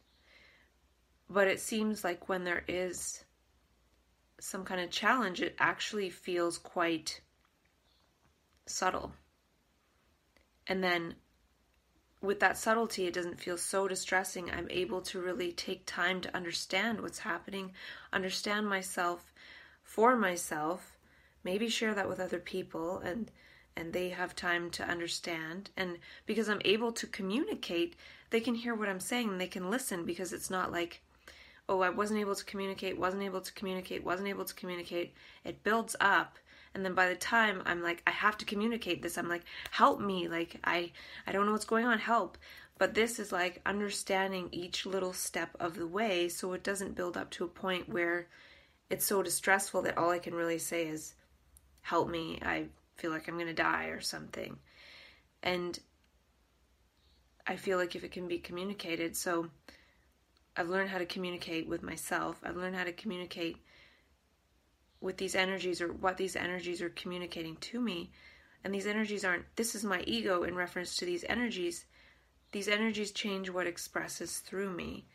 But it seems like when there is some kind of challenge, it actually feels quite subtle. And then with that subtlety, it doesn't feel so distressing. I'm able to really take time to understand what's happening, understand myself for myself, maybe share that with other people and and they have time to understand and because I'm able to communicate, they can hear what I'm saying and they can listen because it's not like oh, I wasn't able to communicate, wasn't able to communicate, wasn't able to communicate. It builds up. And then by the time i'm like i have to communicate this i'm like help me. Like i i don't know what's going on. Help. But this is like understanding each little step of the way so it doesn't build up to a point where it's so distressful that all i can really say is help me. I feel like i'm going to die or something. And i feel like if it can be communicated so i've learned how to communicate with myself i've learned how to communicate with these energies or what these energies are communicating to me. And these energies aren't, this is my ego in reference to these energies. These energies change what expresses through me.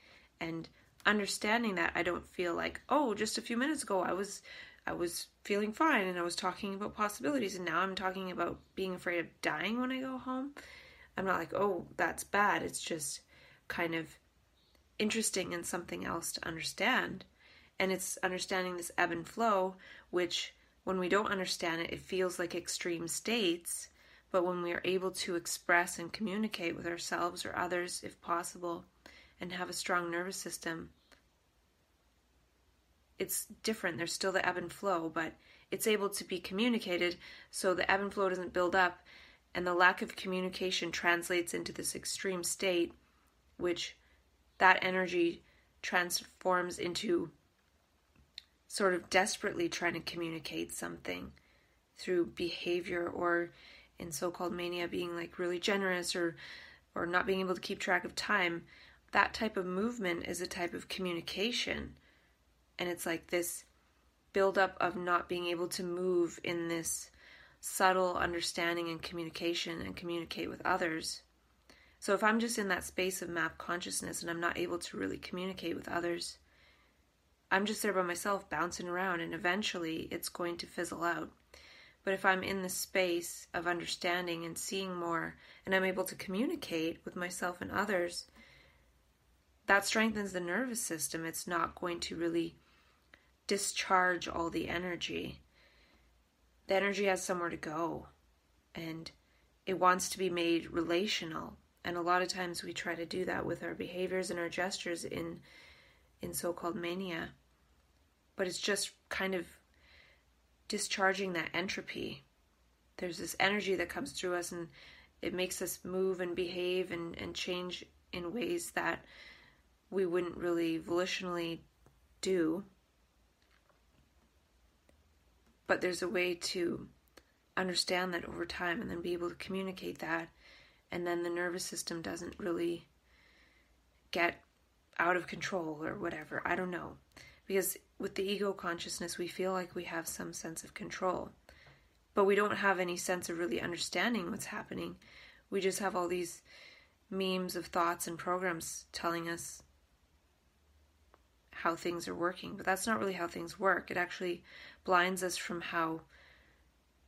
And understanding that, I don't feel like, oh, just a few minutes ago I was. I was feeling fine and I was talking about possibilities, and now I'm talking about being afraid of dying when I go home. I'm not like, oh, that's bad. It's just kind of interesting and something else to understand and it's understanding this ebb and flow, which when we don't understand it, it feels like extreme states. But when we are able to express and communicate with ourselves or others, if possible, and have a strong nervous system, it's different. There's still the ebb and flow, but it's able to be communicated so the ebb and flow doesn't build up, and the lack of communication translates into this extreme state, which that energy transforms into sort of desperately trying to communicate something through behavior or in so-called mania being like really generous or or not being able to keep track of time. That type of movement is a type of communication. And it's like this buildup of not being able to move in this subtle understanding and communication and communicate with others so if i'm just in that space of map consciousness and i'm not able to really communicate with others I'm just there by myself bouncing around and eventually it's going to fizzle out. But if I'm in the space of understanding and seeing more and I'm able to communicate with myself and others, that strengthens the nervous system. It's not going to really discharge all the energy. The energy has somewhere to go and it wants to be made relational. And a lot of times we try to do that with our behaviors and our gestures in in so called mania. But it's just kind of discharging that entropy. There's this energy that comes through us and it makes us move and behave and, and change in ways that we wouldn't really volitionally do. But there's a way to understand that over time and then be able to communicate that. And then the nervous system doesn't really get out of control or whatever. I don't know. Because with the ego consciousness, we feel like we have some sense of control, but we don't have any sense of really understanding what's happening. We just have all these memes of thoughts and programs telling us how things are working, but that's not really how things work. It actually blinds us from how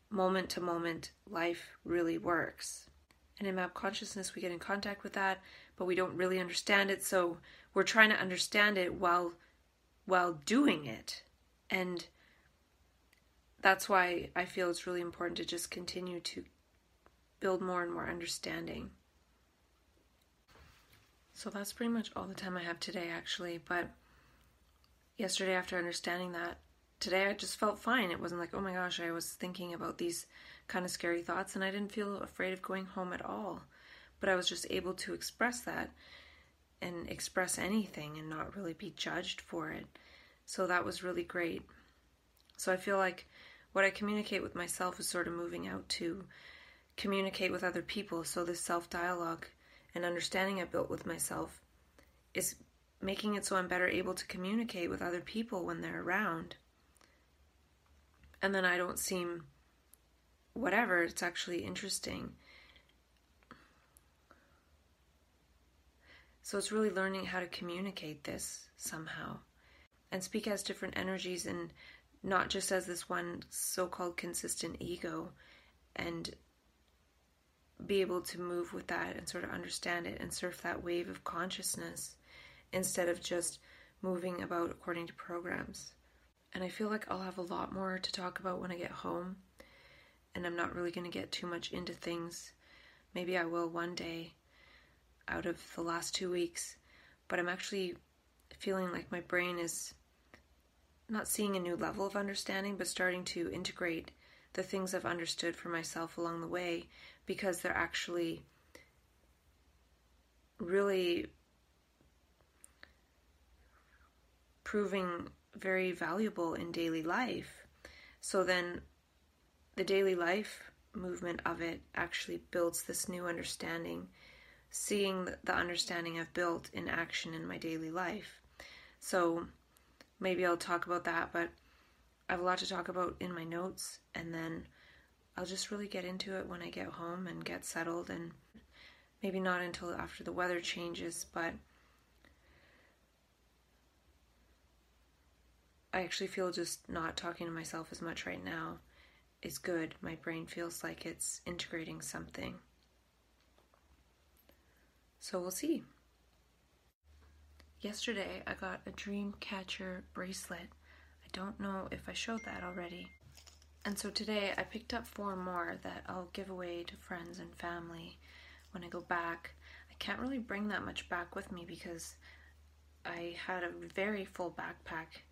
moment to moment life really works. And in map consciousness, we get in contact with that, but we don't really understand it. So we're trying to understand it while while doing it. And that's why I feel it's really important to just continue to build more and more understanding. So that's pretty much all the time I have today, actually. But yesterday, after understanding that, today I just felt fine. It wasn't like, oh my gosh, I was thinking about these kind of scary thoughts, and I didn't feel afraid of going home at all. But I was just able to express that and express anything and not really be judged for it. So that was really great. So I feel like what I communicate with myself is sort of moving out to communicate with other people. So this self dialogue and understanding I built with myself is making it so I'm better able to communicate with other people when they're around. And then I don't seem whatever, it's actually interesting. So it's really learning how to communicate this somehow and speak as different energies and not just as this one so called consistent ego and be able to move with that and sort of understand it and surf that wave of consciousness instead of just moving about according to programs. And I feel like I'll have a lot more to talk about when I get home. And I'm not really going to get too much into things. Maybe I will one day out of the last two weeks. But I'm actually feeling like my brain is not seeing a new level of understanding, but starting to integrate the things I've understood for myself along the way because they're actually really proving very valuable in daily life. So then the daily life movement of it actually builds this new understanding, seeing the understanding I've built in action in my daily life. So maybe I'll talk about that, but I have a lot to talk about in my notes, and then I'll just really get into it when I get home and get settled, and maybe not until after the weather changes, but I actually feel just not talking to myself as much right now is good. My brain feels like it's integrating something. So we'll see. Yesterday I got a dream catcher bracelet. I don't know if I showed that already. And so today I picked up four more that I'll give away to friends and family when I go back. I can't really bring that much back with me because I had a very full backpack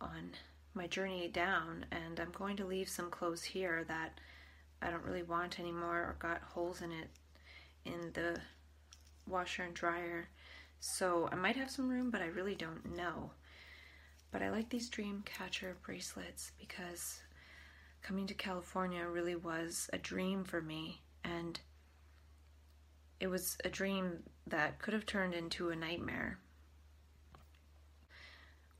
on my journey down, and I'm going to leave some clothes here that I don't really want anymore or got holes in it in the washer and dryer. So I might have some room, but I really don't know. But I like these dream catcher bracelets because coming to California really was a dream for me, and it was a dream that could have turned into a nightmare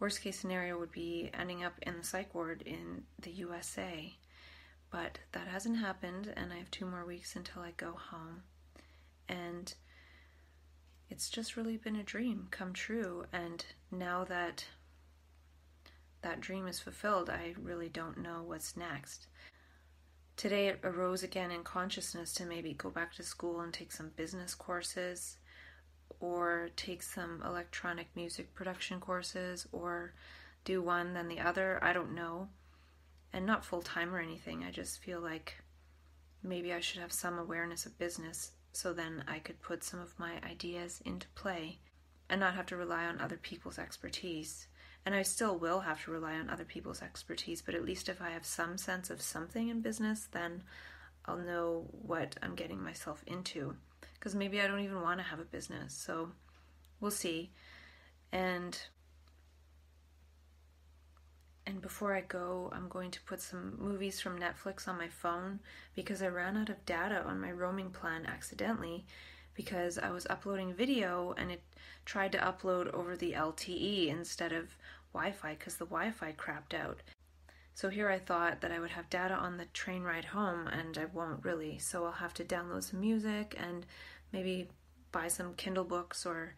Worst case scenario would be ending up in the psych ward in the USA. But that hasn't happened, and I have two more weeks until I go home. And it's just really been a dream come true. And now that that dream is fulfilled, I really don't know what's next. Today it arose again in consciousness to maybe go back to school and take some business courses or take some electronic music production courses or do one then the other. I don't know. And not full time or anything. I just feel like maybe I should have some awareness of business so then I could put some of my ideas into play and not have to rely on other people's expertise. And I still will have to rely on other people's expertise, but at least if I have some sense of something in business, then I'll know what I'm getting myself into because maybe I don't even want to have a business. So we'll see. And and before I go, I'm going to put some movies from Netflix on my phone because I ran out of data on my roaming plan accidentally because I was uploading video and it tried to upload over the LTE instead of Wi Fi because the Wi Fi crapped out. So here I thought that I would have data on the train ride home, and I won't really. So I'll have to download some music and maybe buy some Kindle books or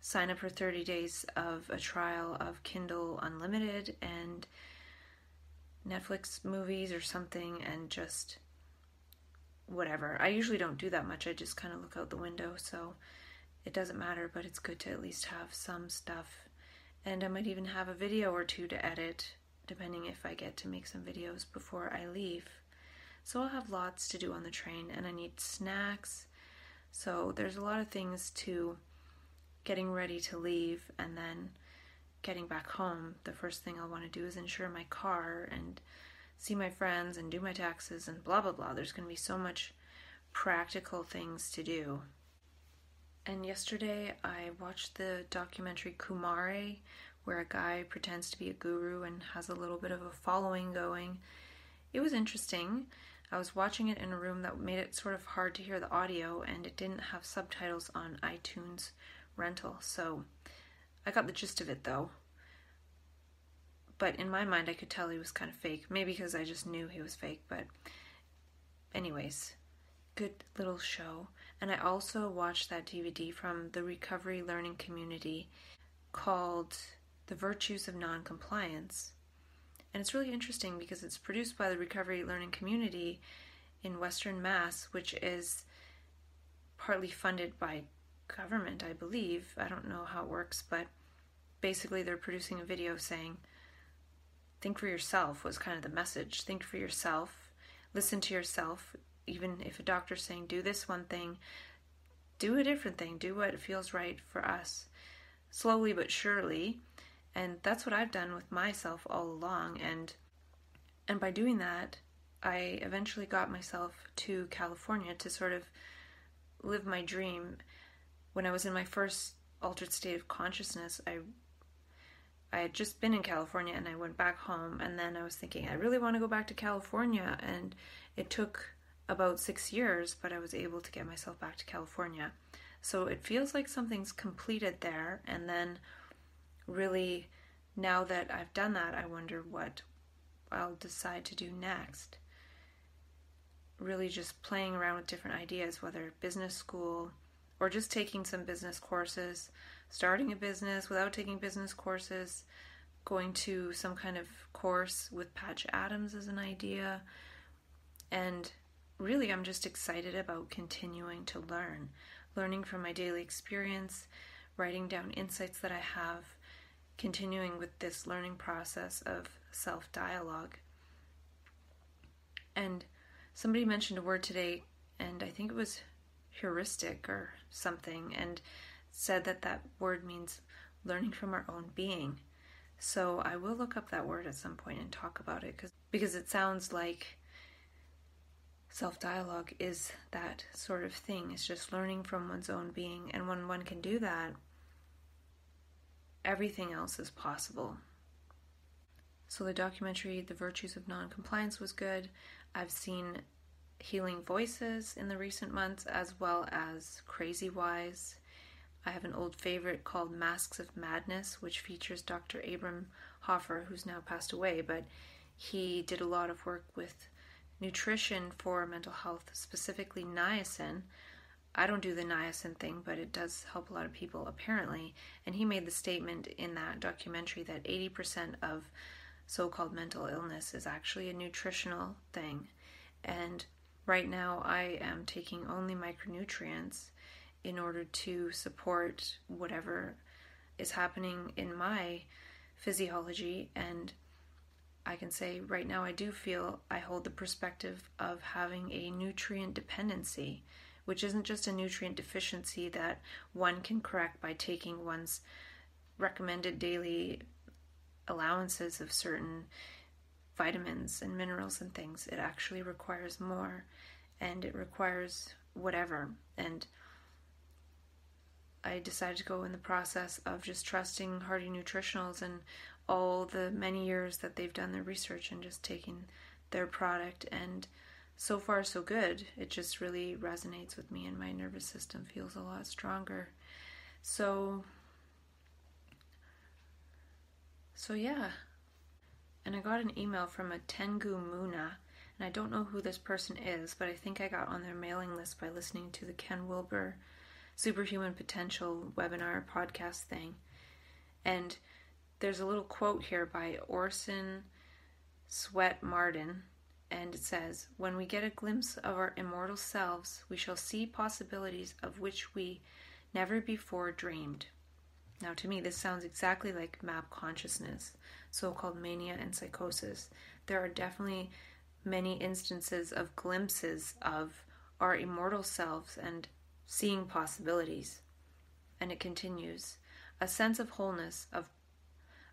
sign up for 30 days of a trial of Kindle Unlimited and Netflix movies or something and just whatever. I usually don't do that much. I just kind of look out the window, so it doesn't matter, but it's good to at least have some stuff. And I might even have a video or two to edit depending if I get to make some videos before I leave. So I'll have lots to do on the train, and I need snacks. So there's a lot of things to getting ready to leave and then getting back home. The first thing I'll want to do is insure my car and see my friends and do my taxes and blah blah blah. There's going to be so much practical things to do. And yesterday I watched the documentary Kumare, where a guy pretends to be a guru and has a little bit of a following going. It was interesting. I was watching it in a room that made it sort of hard to hear the audio, and it didn't have subtitles on iTunes rental, so I got the gist of it though. But in my mind, I could tell he was kind of fake. Maybe because I just knew he was fake, but, anyways, good little show. And I also watched that DVD from the recovery learning community called The Virtues of Noncompliance. And it's really interesting because it's produced by the recovery learning community in Western Mass, which is partly funded by government, I believe. I don't know how it works, but basically they're producing a video saying, think for yourself was kind of the message. Think for yourself, listen to yourself, even if a doctor's saying do this one thing, do a different thing, do what feels right for us. Slowly but surely. And that's what I've done with myself all along and and by doing that, I eventually got myself to California to sort of live my dream. When I was in my first altered state of consciousness, I I had just been in California and I went back home and then I was thinking I really want to go back to California and it took about six years, but I was able to get myself back to California. So it feels like something's completed there. And then, really, now that I've done that, I wonder what I'll decide to do next. Really, just playing around with different ideas, whether business school or just taking some business courses, starting a business without taking business courses, going to some kind of course with Patch Adams as an idea, and really, I'm just excited about continuing to learn, learning from my daily experience, writing down insights that I have, continuing with this learning process of self dialogue. And somebody mentioned a word today, and I think it was heuristic or something, and said that that word means learning from our own being. So I will look up that word at some point and talk about it cause, because it sounds like self dialogue is that sort of thing. It's just learning from one's own being. And when one can do that, everything else is possible. So the documentary, The Virtues of Noncompliance, was good. I've seen Healing Voices in the recent months, as well as Crazy Wise. I have an old favorite called Masks of Madness, which features Dr. Abram Hoffer, who's now passed away, but he did a lot of work with nutrition for mental health, specifically niacin. I don't do the niacin thing, but it does help a lot of people apparently. And he made the statement in that documentary that 80% of so called mental illness is actually a nutritional thing. And right now I am taking only micronutrients in order to support whatever is happening in my physiology and I can say right now I do feel I hold the perspective of having a nutrient dependency, which isn't just a nutrient deficiency that one can correct by taking one's recommended daily allowances of certain vitamins and minerals and things. It actually requires more and it requires whatever. And I decided to go in the process of just trusting Hardy Nutritionals and all the many years that they've done their research and just taking their product and so far so good. It just really resonates with me and my nervous system feels a lot stronger. So so yeah. And i got an email from a tengu muna and i don't know who this person is but i think i got on their mailing list by listening to the ken wilber superhuman potential webinar podcast thing. And there's a little quote here by Orson Swett Marden, and it says, When we get a glimpse of our immortal selves, we shall see possibilities of which we never before dreamed. Now, to me, this sounds exactly like map consciousness, so called mania and psychosis. There are definitely many instances of glimpses of our immortal selves and seeing possibilities. And it continues a sense of wholeness, of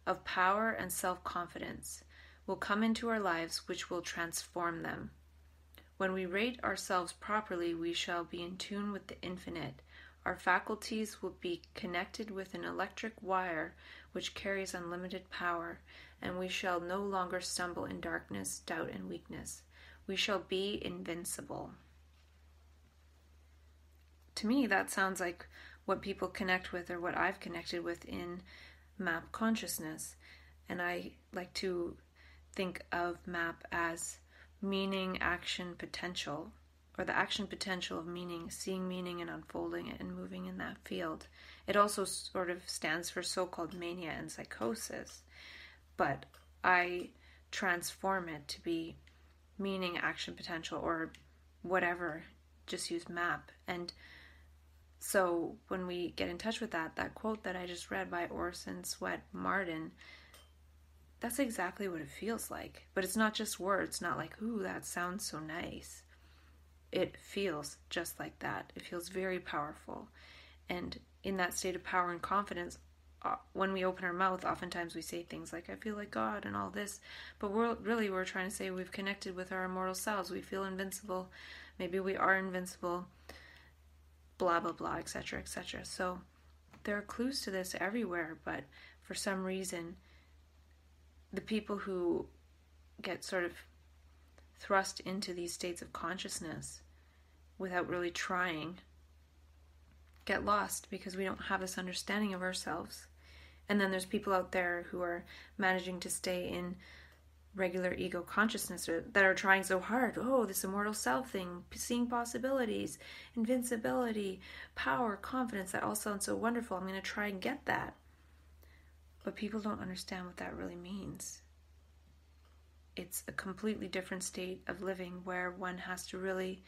of power and self confidence, will come into our lives which will transform them. When we rate ourselves properly, we shall be in tune with the infinite. Our faculties will be connected with an electric wire which carries unlimited power, and we shall no longer stumble in darkness, doubt, and weakness. We shall be invincible. To me, that sounds like what people connect with or what I've connected with in map consciousness. And I like to think of map as meaning, action, potential, or the action potential of meaning, seeing meaning and unfolding it and moving in that field. It also sort of stands for so called mania and psychosis, but I transform it to be meaning, action, potential, or whatever. Just use map. And so when we get in touch with that, that quote that I just read by Orson Swett Marden, that's exactly what it feels like. But it's not just words, not like, ooh, that sounds so nice. It feels just like that. It feels very powerful. And in that state of power and confidence, uh, when we open our mouth, oftentimes we say things like, I feel like God and all this. But we're, really, we're trying to say we've connected with our immortal selves. We feel invincible. Maybe we are invincible. Blah, blah, blah, etc., etc. So there are clues to this everywhere, but for some reason, the people who get sort of thrust into these states of consciousness without really trying get lost because we don't have this understanding of ourselves. And then there's people out there who are managing to stay in regular ego consciousness or, that are trying so hard. Oh, this immortal self thing, seeing possibilities, invincibility, power, confidence, that all sounds so wonderful. I'm going to try and get that. But people don't understand what that really means. It's a completely different state of living where one has to really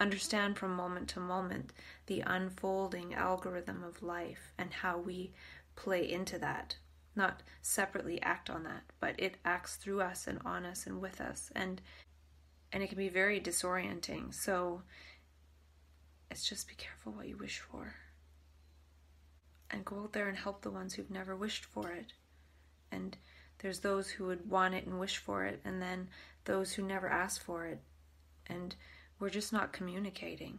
understand from moment to moment the unfolding algorithm of life and how we play into that. Not separately act on that, but it acts through us and on us and with us. And and it can be very disorienting. So it's just be careful what you wish for and go out there and help the ones who've never wished for it. And there's those who would want it and wish for it, and then those who never ask for it. And we're just not communicating.